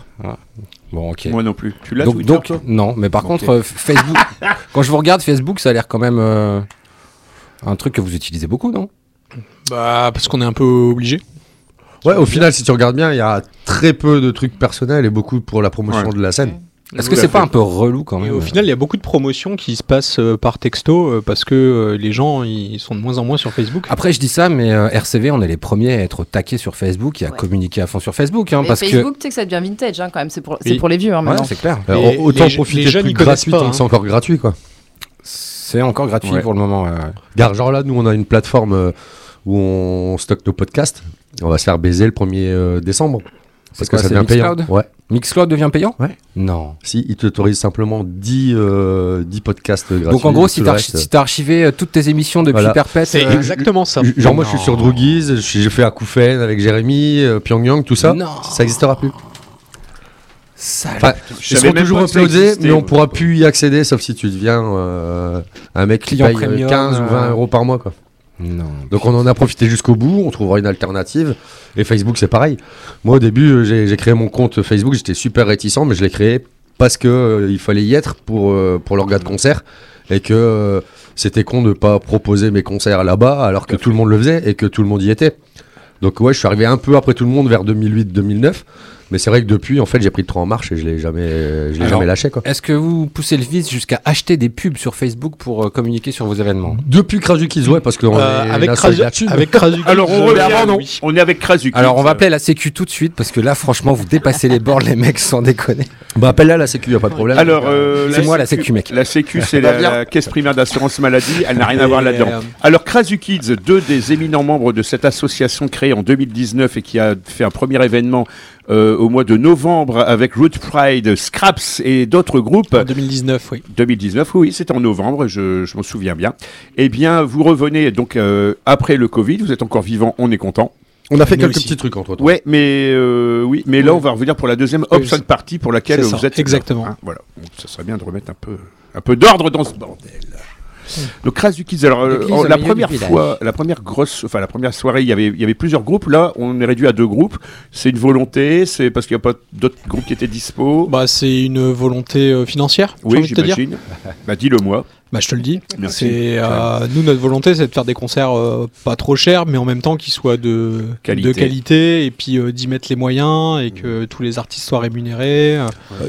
Bon, ok. Moi non plus. Tu l'as donc, Twitter, donc, toi? non, mais par contre euh, Facebook, quand je vous regarde Facebook, ça a l'air quand même euh, un truc que vous utilisez beaucoup, non? Bah, parce qu'on est un peu obligé. Ouais, au final, si tu regardes bien, il y a très peu de trucs personnels et beaucoup pour la promotion Ouais. de la scène. Est-ce que c'est pas un peu relou quand Et même? au final, il y a beaucoup de promotions qui se passent euh, par texto euh, parce que euh, les gens ils sont de moins en moins sur Facebook. Après, je dis ça, mais RCV, on est les premiers à être taqués sur Facebook et à Ouais. communiquer à fond sur Facebook, hein, Mais parce Facebook, tu sais que ça devient vintage hein, quand même. C'est pour, c'est Oui. pour les vieux hein, que ouais, maintenant. c'est clair. Euh, autant les- profiter les jeunes, plus gratuit pas, tant hein. que c'est encore gratuit, quoi. C'est encore gratuit Ouais. pour le moment. Regarde, genre là, nous, on a une plateforme où on stocke nos podcasts. On va se faire baiser le 1er euh, décembre. Parce quoi, que ça devient payant. Mixcloud Ouais. Mixcloud devient payant Ouais. Non. Si, il t'autorise simplement 10, euh, 10 podcasts gratuits. Donc en gros, si t'as reste, si t'as archivé euh, toutes tes émissions depuis Voilà. perpète, C'est euh, exactement ça. Genre moi je suis sur. Droogies, j'ai fait Akoufen avec Jérémy, euh, Pyongyang, tout ça. Non. Ça n'existera plus. ça, Enfin, Je ils seront toujours uploadés, mais on moi. pourra plus y accéder sauf si tu deviens euh, un mec qui Client paye premium, 15 ou 20 euh, euros par mois. Quoi. Donc on en a profité jusqu'au bout, on trouvera une alternative. Et Facebook c'est pareil. Moi au début euh, j'ai créé mon compte Facebook, j'étais super réticent, mais je l'ai créé parce que euh, fallait y être pour, euh, pour de concert et que euh, c'était con de pas proposer mes concerts là-bas alors que tout le monde le faisait et que tout le monde y était. Donc ouais, je suis arrivé un peu après tout le monde vers 2008-2009, mais c'est vrai que depuis en fait j'ai pris le train en marche et je l'ai jamais, je l'ai Alors, jamais lâché quoi. Est-ce que vous poussez le vice jusqu'à acheter des pubs sur Facebook pour euh, communiquer sur vos événements? Depuis Crazy Kids, ouais, parce qu'on Euh, est avec la Krasu- seule là-dessus. avec Krasu- Alors on je- revient, avant, non. oui. on est avec Krazuki. Alors on va appeler la Sécu tout de suite parce que là franchement vous dépassez les bords les mecs sans déconner. Bah appelle-la la sécu, y a pas de problème. Alors, euh, C'est moi, la Sécu, mec. La Sécu, c'est la, caisse primaire d'assurance maladie. Elle n'a rien à voir là-dedans. euh, Alors, Krasu Kids, deux des éminents membres de cette association créée en 2019 et qui a fait un premier événement euh, au mois de novembre avec Root Pride, Scraps et d'autres groupes. En 2019, oui. 2019, oui, c'était en novembre, je, je m'en souviens bien. Eh bien, vous revenez donc euh, après le Covid, vous êtes encore vivant, on est content. On a fait quelques aussi. petits trucs entre temps. Ouais, mais euh, oui, mais là, on va revenir pour la deuxième Oui, option c'est- party pour laquelle c'est vous ça, êtes. exactement. Hein, voilà, Donc, ça serait bien de remettre un peu, un peu d'ordre dans ce bordel. Donc, Crash du Kids. Alors, euh, la première fois, la première grosse, enfin la première soirée, il y avait, il y avait plusieurs groupes. Là, on est réduit à deux groupes. C'est une volonté, c'est parce qu'il n'y a pas d'autres groupes qui étaient dispo. Bah, c'est une volonté euh, financière, oui, j'imagine. bah, dis-le moi. Bah, je te le dis. Merci. C'est euh, nous notre volonté, c'est de faire des concerts euh, pas trop chers, mais en même temps qui soient de Qualité. de qualité, et puis euh, d'y mettre les moyens et que tous les artistes soient rémunérés.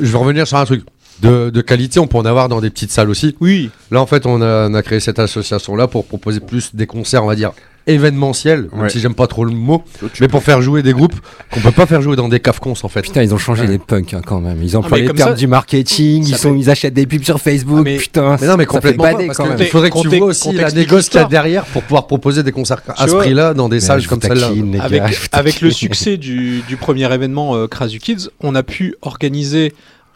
Je vais revenir sur un truc. De, de qualité, on peut en avoir dans des petites salles aussi. Oui, Là, en fait, on a, on a créé cette association-là pour proposer plus des concerts, on va dire, événementiels, même Ouais. si j'aime pas trop le mot, mais pour faire jouer des groupes qu'on peut pas faire jouer dans des caves cons, en fait. Putain ils ont changé les punks hein, quand même. Ils emploient mais les termes ça- du marketing, ils, ça sont, fait- ils achètent des pubs sur Facebook. Ah, mais- putain. Mais non, mais complètement pas, parce quand que même. il faudrait que tu vois aussi la négoce qu'il y a derrière pour pouvoir proposer des concerts à ce prix-là dans des Mais salles comme celle-là. avec, le succès du, du premier événement euh, Krasu Kids, on a pu organiser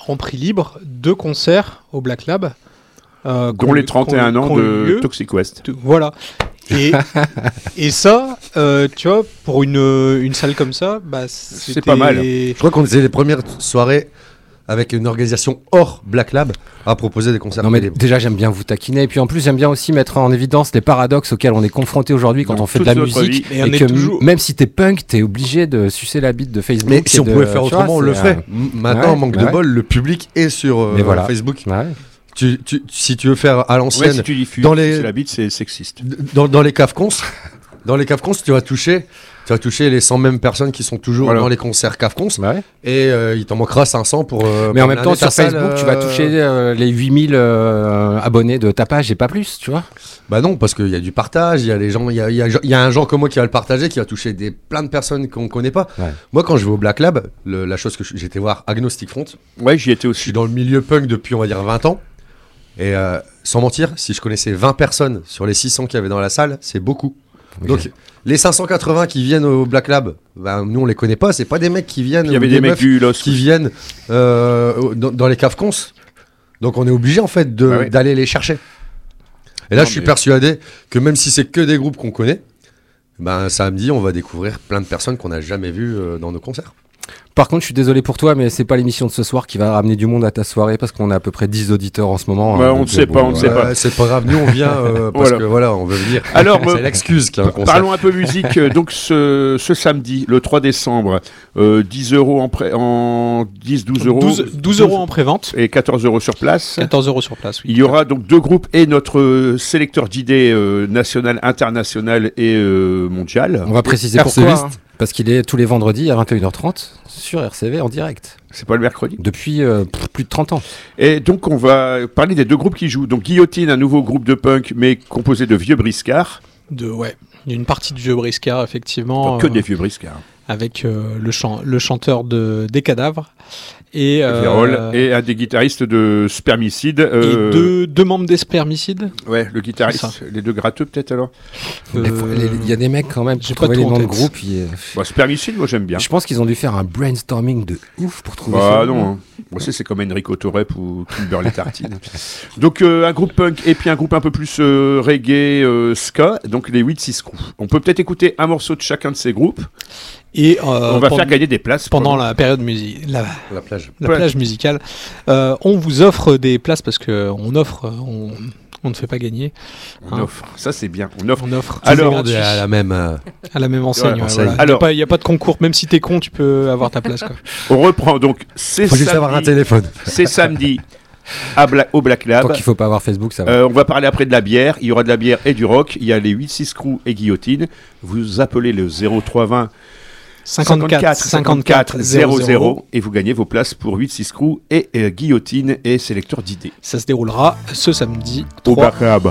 en prix libre deux concerts au Black Lab. euh, dont les 31 qu'on- ans de lieu. Toxic West. Tout- Voilà. Et, et ça, euh, tu vois, pour une, une salle comme ça, bah, c'était- pas mal. Je crois qu'on faisait les premières soirées avec une organisation hors Black Lab à proposer des concerts Non mais déjà j'aime bien vous taquiner et puis en plus j'aime bien aussi mettre en évidence les paradoxes auxels on est confronté aujourd'hui quand Dans on fait de la musique vie. Et que toujours- même si t'es punk t'es obligé de sucer la bite de Facebook. Mais et si on de- pouvait faire vois, autrement, on le ferait. euh, Maintenant, ouais, manque bah de ouais. bol, le public est sur euh, Mais voilà. Facebook. ouais. Tu, tu- si tu veux faire à Ouais, l'ancienne, si tu diffuses dans les- la bite, c'est sexiste. dans, dans les caves cons, dans les CAFCONS, tu vas toucher, tu vas toucher les 100 mêmes personnes qui sont toujours Voilà. dans les concerts CAFCONS. Ouais. Et euh, il t'en manquera 500 pour. euh, Mais en même temps, sur Facebook, tu vas euh, toucher les 8000 euh, abonnés de ta page et pas plus, tu vois. Bah non, parce qu'il y a du partage, il y a les gens, il y a, il y a- il y a un genre comme moi qui va le partager, qui va toucher des, plein de personnes qu'on connaît pas. Ouais. Moi, quand je vais au Black Lab, le- la chose que je- j'étais voir Agnostic Front, Ouais, j'y étais je aussi. suis dans le milieu punk depuis, on va dire, 20 ans. Et sans mentir, si je connaissais 20 personnes sur les 600 qu'il y avait dans la salle, c'est beaucoup. Donc, les 580 qui viennent au Black Lab, bah, nous on les connaît pas, c'est pas des mecs qui viennent. Il y ou avait des mecs du qui viennent euh, dans, dans les caves cons. Donc on est obligé en fait Bah d'aller les chercher. Et là, Non, je suis mais- persuadé que même si c'est que des groupes qu'on connaît, ben samedi, on va découvrir plein de personnes qu'on n'a jamais vues euh, dans nos concerts. Par contre, je suis désolé pour toi, mais c'est pas l'émission de ce soir qui va ramener du monde à ta soirée parce qu'on a à peu près 10 auditeurs en ce moment. Hein, on ne sait euh, pas, on ne sait pas. C'est pas grave, nous on vient euh, parce Voilà. que voilà, on veut venir. Alors, euh, c'est l'excuse a un concert. Parlons un peu musique. Euh, Donc ce, ce samedi, le 3 décembre, euh, 10 euros en, pré- en 10, 12 euros. 12, 12 euros en pré-vente, Et 14 euros sur place. 14 euros sur place. Oui. Il y aura donc deux groupes et notre euh, sélecteur d'idées euh, national, international et euh, mondial. On va préciser pourquoi. hein. Parce qu'il est tous les vendredis à 21h30 sur RCV en direct. C'est pas le mercredi. Depuis euh, plus de 30 ans. Et donc on va parler des deux groupes qui jouent. Donc Guillotine, un nouveau groupe de punk, mais composé de vieux briscards. De, ouais. Il y a une partie du vieux briscard, effectivement. Enfin, que euh, des vieux briscards. avec euh, le, chan- le chanteur de, des cadavres et, euh, et un des guitaristes de Spermicide. et euh, deux, deux membres des spermicides. Ouais, le guitariste. Les deux gratteux peut-être alors. Les- Il y a des mecs quand même j'ai pas les noms de groupes. Bon, Spermicide, moi j'aime bien. Je pense qu'ils ont dû faire un brainstorming de ouf pour trouver Bah ça. non, hein. Moi, c'est c'est comme Enrico Torrep ou Kimberly Tartine. donc euh, un groupe punk et puis un groupe un peu plus euh, reggae, euh, ska, donc les 8-6 Crew. On peut peut-être écouter un morceau de chacun de ces groupes. Et euh, On va pendant, faire gagner des places. pendant la période musique, la, La plage. la plage musicale, euh, on vous offre des places parce que on offre, on, on ne fait pas gagner, On offre. Ça c'est bien. On offre. on offre Alors, On est à la même. euh, à la même enseigne. Ouais, ouais, enseigne. voilà. Alors- il n'y a, pas de concours, même si t'es con, tu peux avoir ta place. Quoi. On reprend donc. C'est Faut juste avoir un samedi, téléphone. c'est samedi à Bla- au Black Tant Lab. qu'il faut pas avoir Facebook, ça va. Euh, on va parler après de la bière. Il y aura de la bière et du rock. Il y a les 8-6 Crew et Guillotine. Vous appelez le 0320 54 54 00. 00 et vous gagnez vos places pour 8-6 Crew et euh, Guillotine et sélecteur d'idées. Ça se déroulera ce samedi Au 3 Black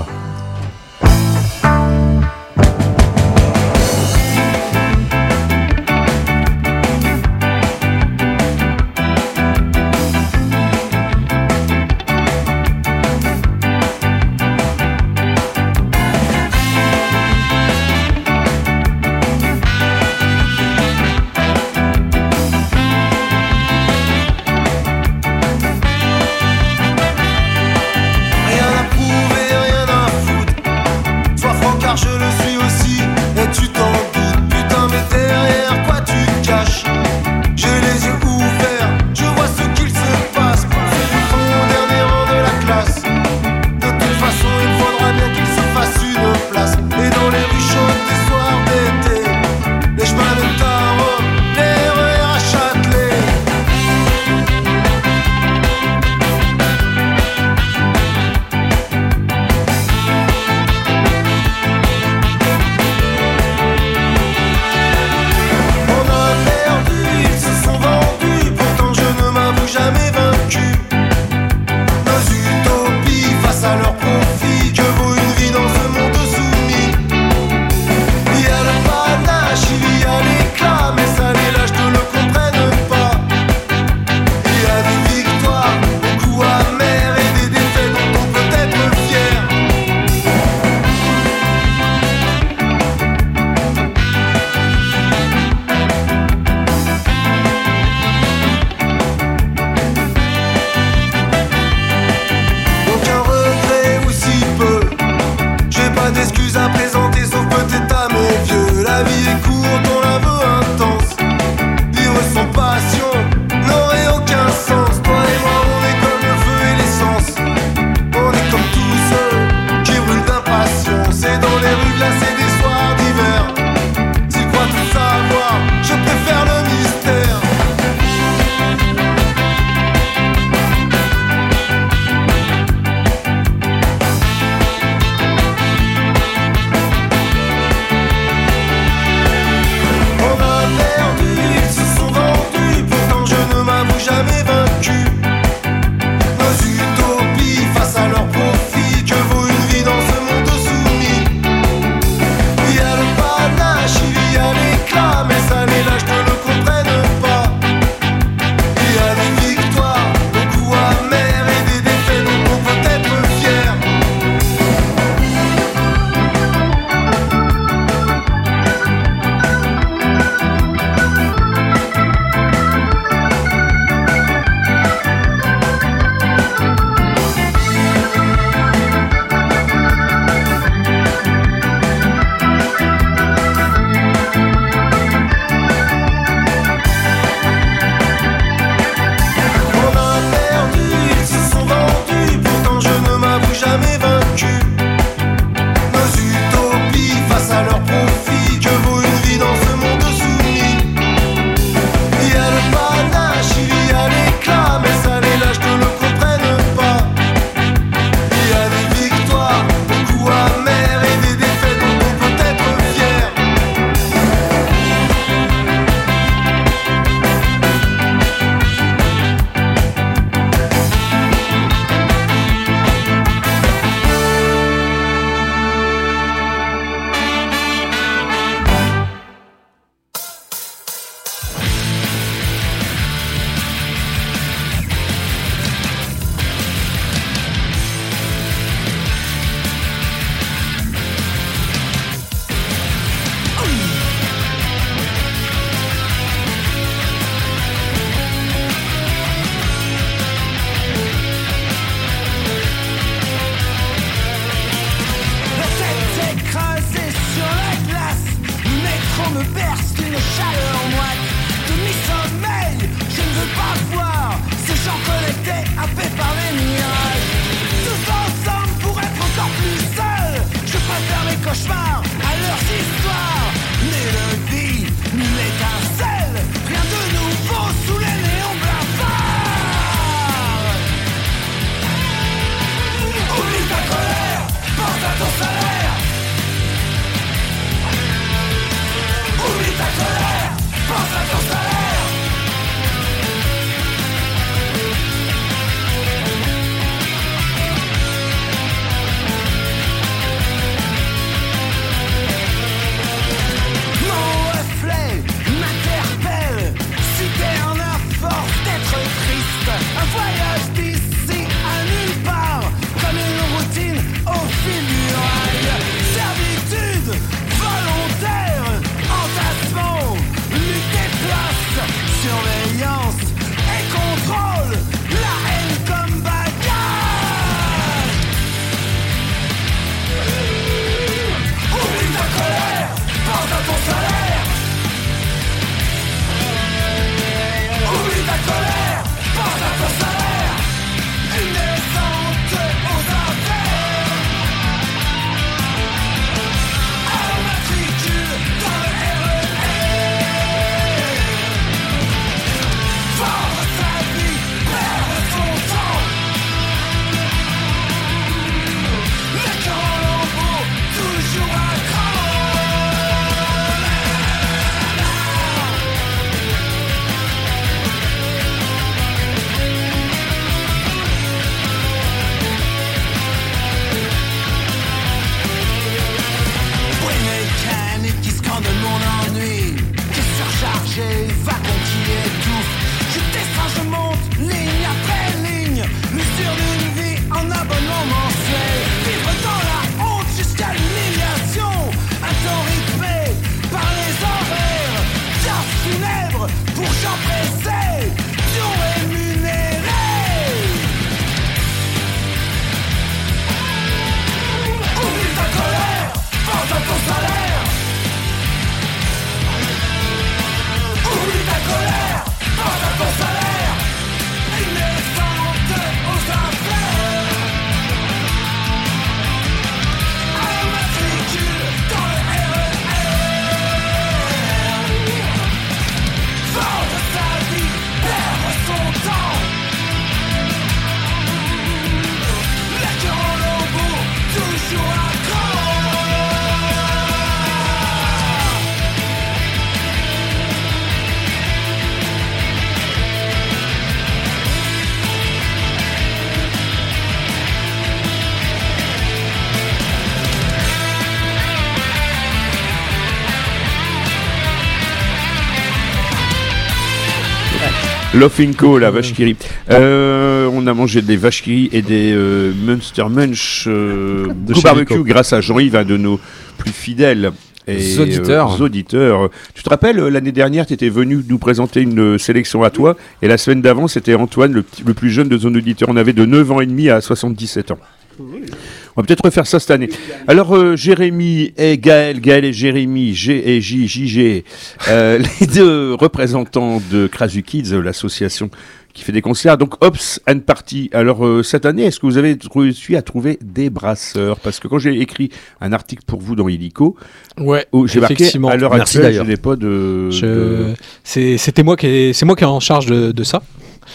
Lofinco, la vache qui rit. Euh, on a mangé des vaches qui et des euh, Munster Munch euh, De barbecue grâce à Jean-Yves, un de nos plus fidèles. Et, Auditeurs. euh, auditeurs. Tu te rappelles, euh, l'année dernière, tu étais venu nous présenter une euh, sélection à toi, et la semaine d'avant, c'était Antoine, le, le plus jeune de nos auditeurs. On avait de 9 ans et demi à 77 ans. On va peut-être refaire ça cette année. Alors, euh, Jérémy et Gaël, Gaël et Jérémy, G et J, JG, euh, les deux représentants de Krasu Kids, euh, l'association qui fait des concerts. Donc, Ops and Party. Alors, euh, cette année, est-ce que vous avez réussi à trouver des brasseurs? Parce que quand j'ai écrit un article pour vous dans Illico, Ouais, où j'ai marqué à l'heure actuelle, je n'ai pas de. Je- de- c'est- C'était moi qui c'est moi qui est en charge de, de ça.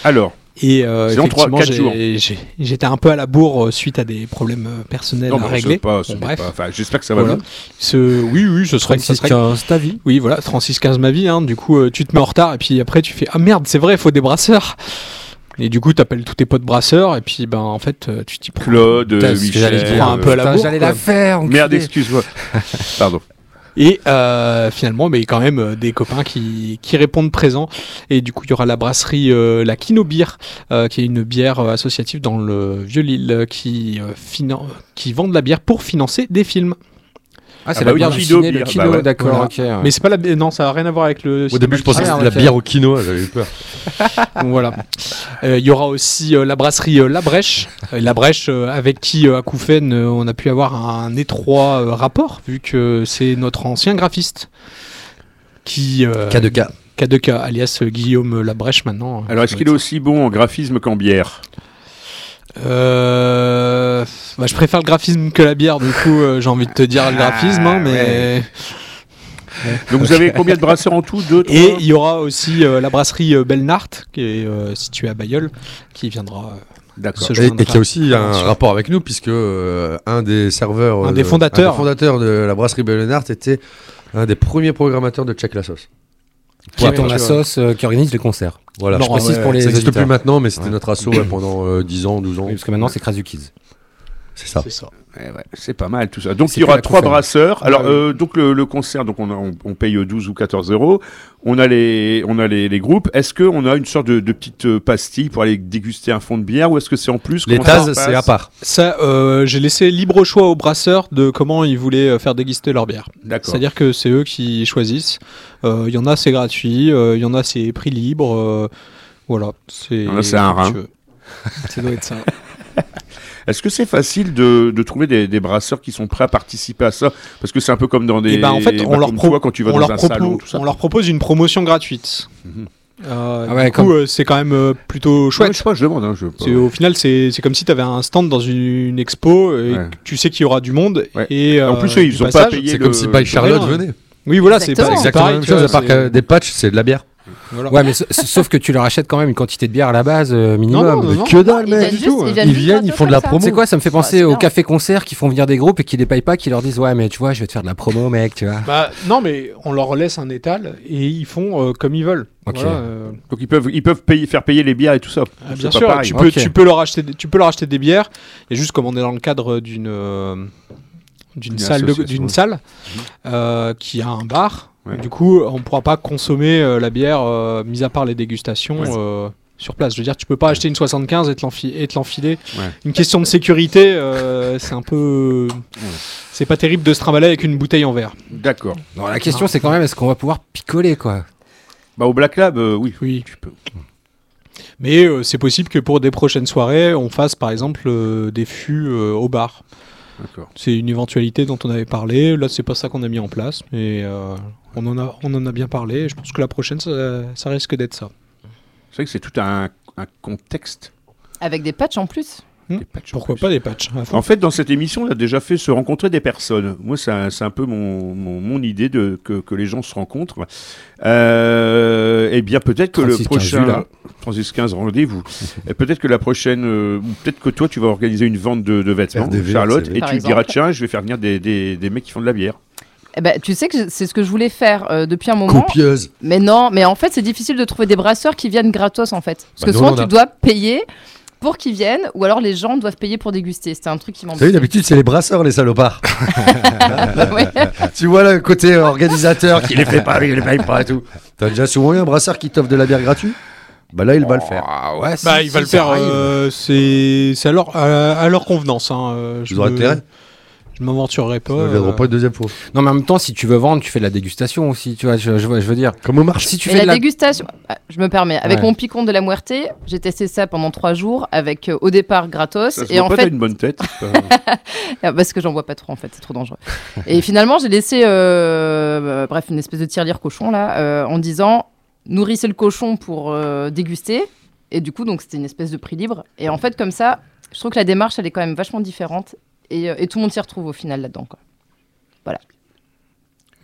Alors, Et euh, effectivement, j'étais un peu à la bourre euh, suite à des problèmes euh, personnels non, à régler. pas, Bon, bref. pas- enfin, j'espère que ça va Voilà. bien. Ce, oui, oui, ce serait, ça 36 serait 15 ta vie. Oui, voilà, 36-15 ma vie. Hein. Du coup, tu te mets en retard et puis après, tu fais Ah merde, c'est vrai, il faut des brasseurs. Et du coup, t'appelles tous tes potes brasseurs et puis, ben, en fait, tu t'y prends. Claude, Michel. dire. un peu à la J'allais quoi. la faire. enculé. Merde, excuse-moi. Pardon. Et euh, finalement, mais quand même euh, des copains qui, qui répondent présents. Et du coup, il y aura la brasserie euh, La Kino Beer, euh, qui est une bière associative dans le Vieux-Lille, qui, qui vend de la bière pour financer des films. Ah, c'est Ah la bah oui, bière du Kino ciné, le bah ouais. d'accord, Voilà. ok. ouais. Mais c'est pas la non, ça a rien à voir avec le. Au début, je pensais que c'était de la bière au quinoa, j'avais eu peur. Donc voilà. Euh, Il y aura aussi euh, la brasserie euh, La Brèche. Euh, la Brèche, euh, avec qui, euh, à Koufen, euh, on a pu avoir un étroit euh, rapport, vu que c'est notre ancien graphiste. Qui, euh, K2K. K2K, alias Guillaume Labrèche maintenant. Alors, est-ce qu'il est aussi bon en graphisme qu'en bière? Euh, bah, je préfère le graphisme que la bière, du coup, euh, j'ai envie de te dire le graphisme, hein, mais. Donc, vous avez combien de brasseurs en tout Deux, trois Et il y aura aussi euh, la brasserie euh, Belnart, qui est euh, située à Bayeul, qui viendra. euh, D'accord. se Et, et qui a aussi un rapport avec nous, puisque euh, un des serveurs, Un des fondateurs. un des fondateurs de la brasserie Bellenart était un des premiers programmateurs de Check la sauce. Qui est ton assos euh, qui organise les concerts. Voilà. Non, Je précise ouais, pour les ça n'existe plus maintenant, mais c'était Ouais. notre asso ouais, pendant euh, 10 ans, 12 ans. Oui, parce que maintenant, c'est Crazy Kids. C'est ça. C'est ça. Ouais, ouais, c'est pas mal tout ça. Donc il y aura trois conférence. brasseurs. Alors euh, donc le, le concert, donc on, a- on, on paye 12 ou 14 euros. On a les on a les, les groupes. Est-ce que on a une sorte de, de petite euh, pastille pour aller déguster un fond de bière ou est-ce que c'est en plus Les tasses, se c'est à passe part. Ça, euh, j'ai laissé libre choix aux brasseurs de comment ils voulaient faire déguster leur bière. D'accord. C'est-à-dire que c'est eux qui choisissent. Euh, Il y en a, c'est gratuit. euh, Il y en a, c'est prix libre. euh, voilà. C'est. c'est un rein. Ça doit être ça. Est-ce que c'est facile de, de trouver des, des brasseurs qui sont prêts à participer à ça? Parce que c'est un peu comme dans des. Et ben, en fait, on bah, leur toi, quand tu vas on, dans leur un propose, salon, tout ça. on leur propose une promotion gratuite. Mhm. Euh, Ah ouais, du comme- coup, euh, c'est quand même euh, plutôt Ouais, chouette. je sais pas, je demande. Hein, je... Au final, c'est c'est comme si tu avais un stand dans une, une expo et Ouais. que tu sais qu'il y aura du monde. Ouais. Et, En plus, ils ont pas passage- payé C'est le- comme si By Charlotte venait. Oui, voilà, c'est Exactement. pas- C'est c'est exactement pareil. la même chose, à part que des patchs, c'est de la bière. Voilà. Ouais, mais sa- sauf que tu leur achètes quand même une quantité de bière à la base euh, minimum. Non, non, non, non. Que dalle, Ils mec. juste- tout. ils viennent Ils viennent, ils font de la promo. C'est quoi Ça me fait Ah, penser aux bien. cafés-concerts qui font venir des groupes et qui les payent pas, qui leur disent Ouais, mais tu vois, je vais te faire de la promo, mec, tu vois. Bah, non, mais on leur laisse un étal et ils font euh, comme ils veulent. Voilà, euh, Donc ils peuvent ils peuvent payer faire payer les bières et tout ça. ah, bien sûr, pareil. tu peux, tu, peux leur acheter, des- tu peux leur acheter des bières et juste comme on est dans le cadre d'une euh, d'une Une salle, d'une salle euh, qui a un bar. Ouais. Du coup, on pourra pas consommer euh, la bière, euh, mis à part les dégustations. Ouais. euh, sur place, je veux dire, tu peux pas acheter une 75 et te l'enfiler. Ouais. Une question de sécurité, euh, c'est un peu, c'est pas terrible de se trimballer avec une bouteille en verre. D'accord. Non, la question, c'est quand même est-ce qu'on va pouvoir picoler, quoi? Bah au Black Lab, euh, oui. Oui. Tu peux. Mais euh, c'est possible que pour des prochaines soirées, on fasse par exemple euh, des fûts euh, au bar. D'accord. C'est une éventualité dont on avait parlé. Là, c'est pas ça qu'on a mis en place, mais euh, on, en a, on en a bien parlé. et Je pense que la prochaine, ça, ça risque d'être ça. C'est vrai que c'est tout un, un contexte. Avec des patchs en plus. Hmm. Des patchs en Pourquoi plus. pas des patchs. En fait, dans cette émission, on a déjà fait se rencontrer des personnes. Moi, c'est un, peu mon, mon, mon idée de que, que les gens se rencontrent. Euh, eh bien, peut-être que le 36, 15 prochain vues, là. 36 15 rendez-vous. Et peut-être que la prochaine, euh, peut-être que toi, tu vas organiser une vente de, de vêtements, RDV, Charlotte, et tu diras tiens, je vais faire venir des, des, des mecs qui font de la bière. Eh ben, tu sais que c'est ce que je voulais faire euh, depuis un moment. Copieuse. Mais non, mais en fait, c'est difficile de trouver des brasseurs qui viennent gratos en fait. Parce Bah, que nous, souvent, on tu dois payer pour qu'ils viennent, ou alors les gens doivent payer pour déguster. C'était un truc qui Vous savez, m'embête. d'habitude, c'est les brasseurs, les salopards. Ouais. tu vois là, le côté organisateur qui les fait pas, il les paye pas et tout. T'as déjà souvent eu un brasseur qui t'offre de la bière gratuite? Bah là, il va le faire. Ah ouais, Bah, si, il va le ça faire. arrive. euh, c'est c'est à leur, à, à leur convenance. Hein. euh, je Ils ont me- intérêt. Je m'aventurerai pas. Ils ne viendront euh, pas une deuxième fois. Non, mais en même temps, si tu veux vendre, tu fais de la dégustation aussi. Tu vois, je, je, veux- je veux dire. Comme au marché. Si tu Mais fais la, de la. dégustation, ah, je me permets, avec Ouais. mon picon de la Muerte, j'ai testé ça pendant trois jours avec euh, au départ gratos Ça se et en pas, fait une bonne tête. Ah, parce que j'en vois pas trop en fait, c'est trop dangereux. et finalement, j'ai laissé, euh, euh, bref, une espèce de tirelire cochon là, euh, en disant nourrissez le cochon pour euh, déguster. Et du coup, donc c'était une espèce de prix libre. Et en fait, comme ça, je trouve que la démarche, elle est quand même vachement différente. Et, euh, et tout le monde s'y retrouve au final là-dedans. quoi.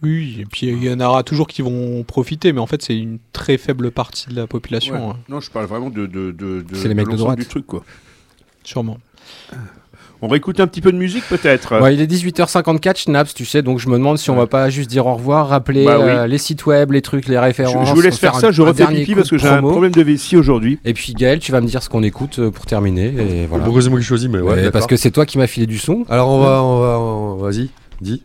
Oui, et puis il y en aura toujours qui vont profiter, mais en fait, c'est une très faible partie de la population, Ouais. hein, Non, je parle vraiment de, de, de, de- C'est les mecs de l'ensemble droite. du truc, quoi. sûrement. On va écouter un petit peu de musique, peut-être. Ouais, il est 18h54, Schnaps, tu sais, donc je me demande si on va pas juste dire au revoir, rappeler Bah oui. euh, les sites web, les trucs, les références. je vous laisse faire un- ça, je refais pipi parce que j'ai un problème de vessie aujourd'hui. Et puis Gaël, tu vas me dire ce qu'on écoute euh, pour terminer. Et voilà. Pourquoi c'est moi qui choisis Mais ouais, parce que c'est toi qui m'as filé du son. Alors on va, on va, on- vas-y, dis.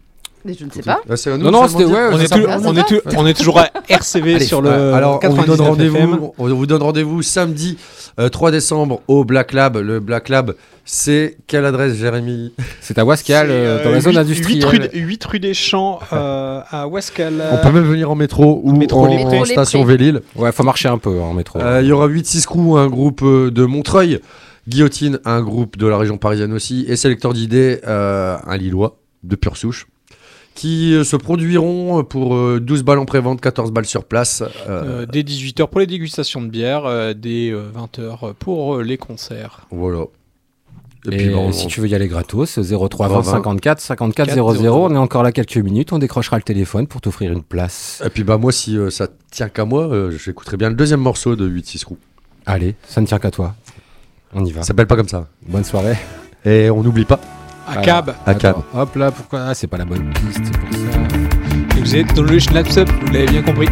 Mais je ne sais pas. Ah, c'est à nous Non, non, c'était- ouais, On est, ça on, est on est toujours à RCV Allez, sur le. alors on vous donne 99 FM. rendez-vous. On vous donne rendez-vous samedi euh, 3 décembre au Black Lab. Le Black Lab, c'est quelle adresse, Jérémy? C'est à Wascal, euh, euh, dans la zone industrielle. huit rue, 8 rue des Champs euh, à Wascal. On peut même venir en métro ou Métro en station. Vélil. Ouais, faut marcher un peu en métro. Euh, Il y aura 8-6 crews, un groupe euh, de Montreuil, Guillotine, un groupe de la région parisienne aussi, et Sélecteur d'idées, euh, un Lillois de pure souche, qui euh, se produiront pour euh, 12 balles en pré-vente, 14 balles sur place. euh, Euh, dès 18h pour les dégustations de bière, euh, dès 20h pour euh, les concerts. Voilà. Et, puis, bon, si on- tu veux y aller gratos, 03 20 20. 54 54 00. 00. On est encore là quelques minutes. On décrochera le téléphone pour t'offrir une place. Et puis bah moi, si euh, ça tient qu'à moi, euh, j'écouterai bien le deuxième morceau de 8-6 crews. Allez, ça ne tient qu'à toi. On y va. Ça s'appelle pas comme ça. Bonne soirée. Et on n'oublie pas. À Alors, Cab, Hop là, pourquoi? Ah, c'est pas la bonne piste, c'est pour ça. et vous êtes dans le Schnaps Up, vous l'avez bien compris.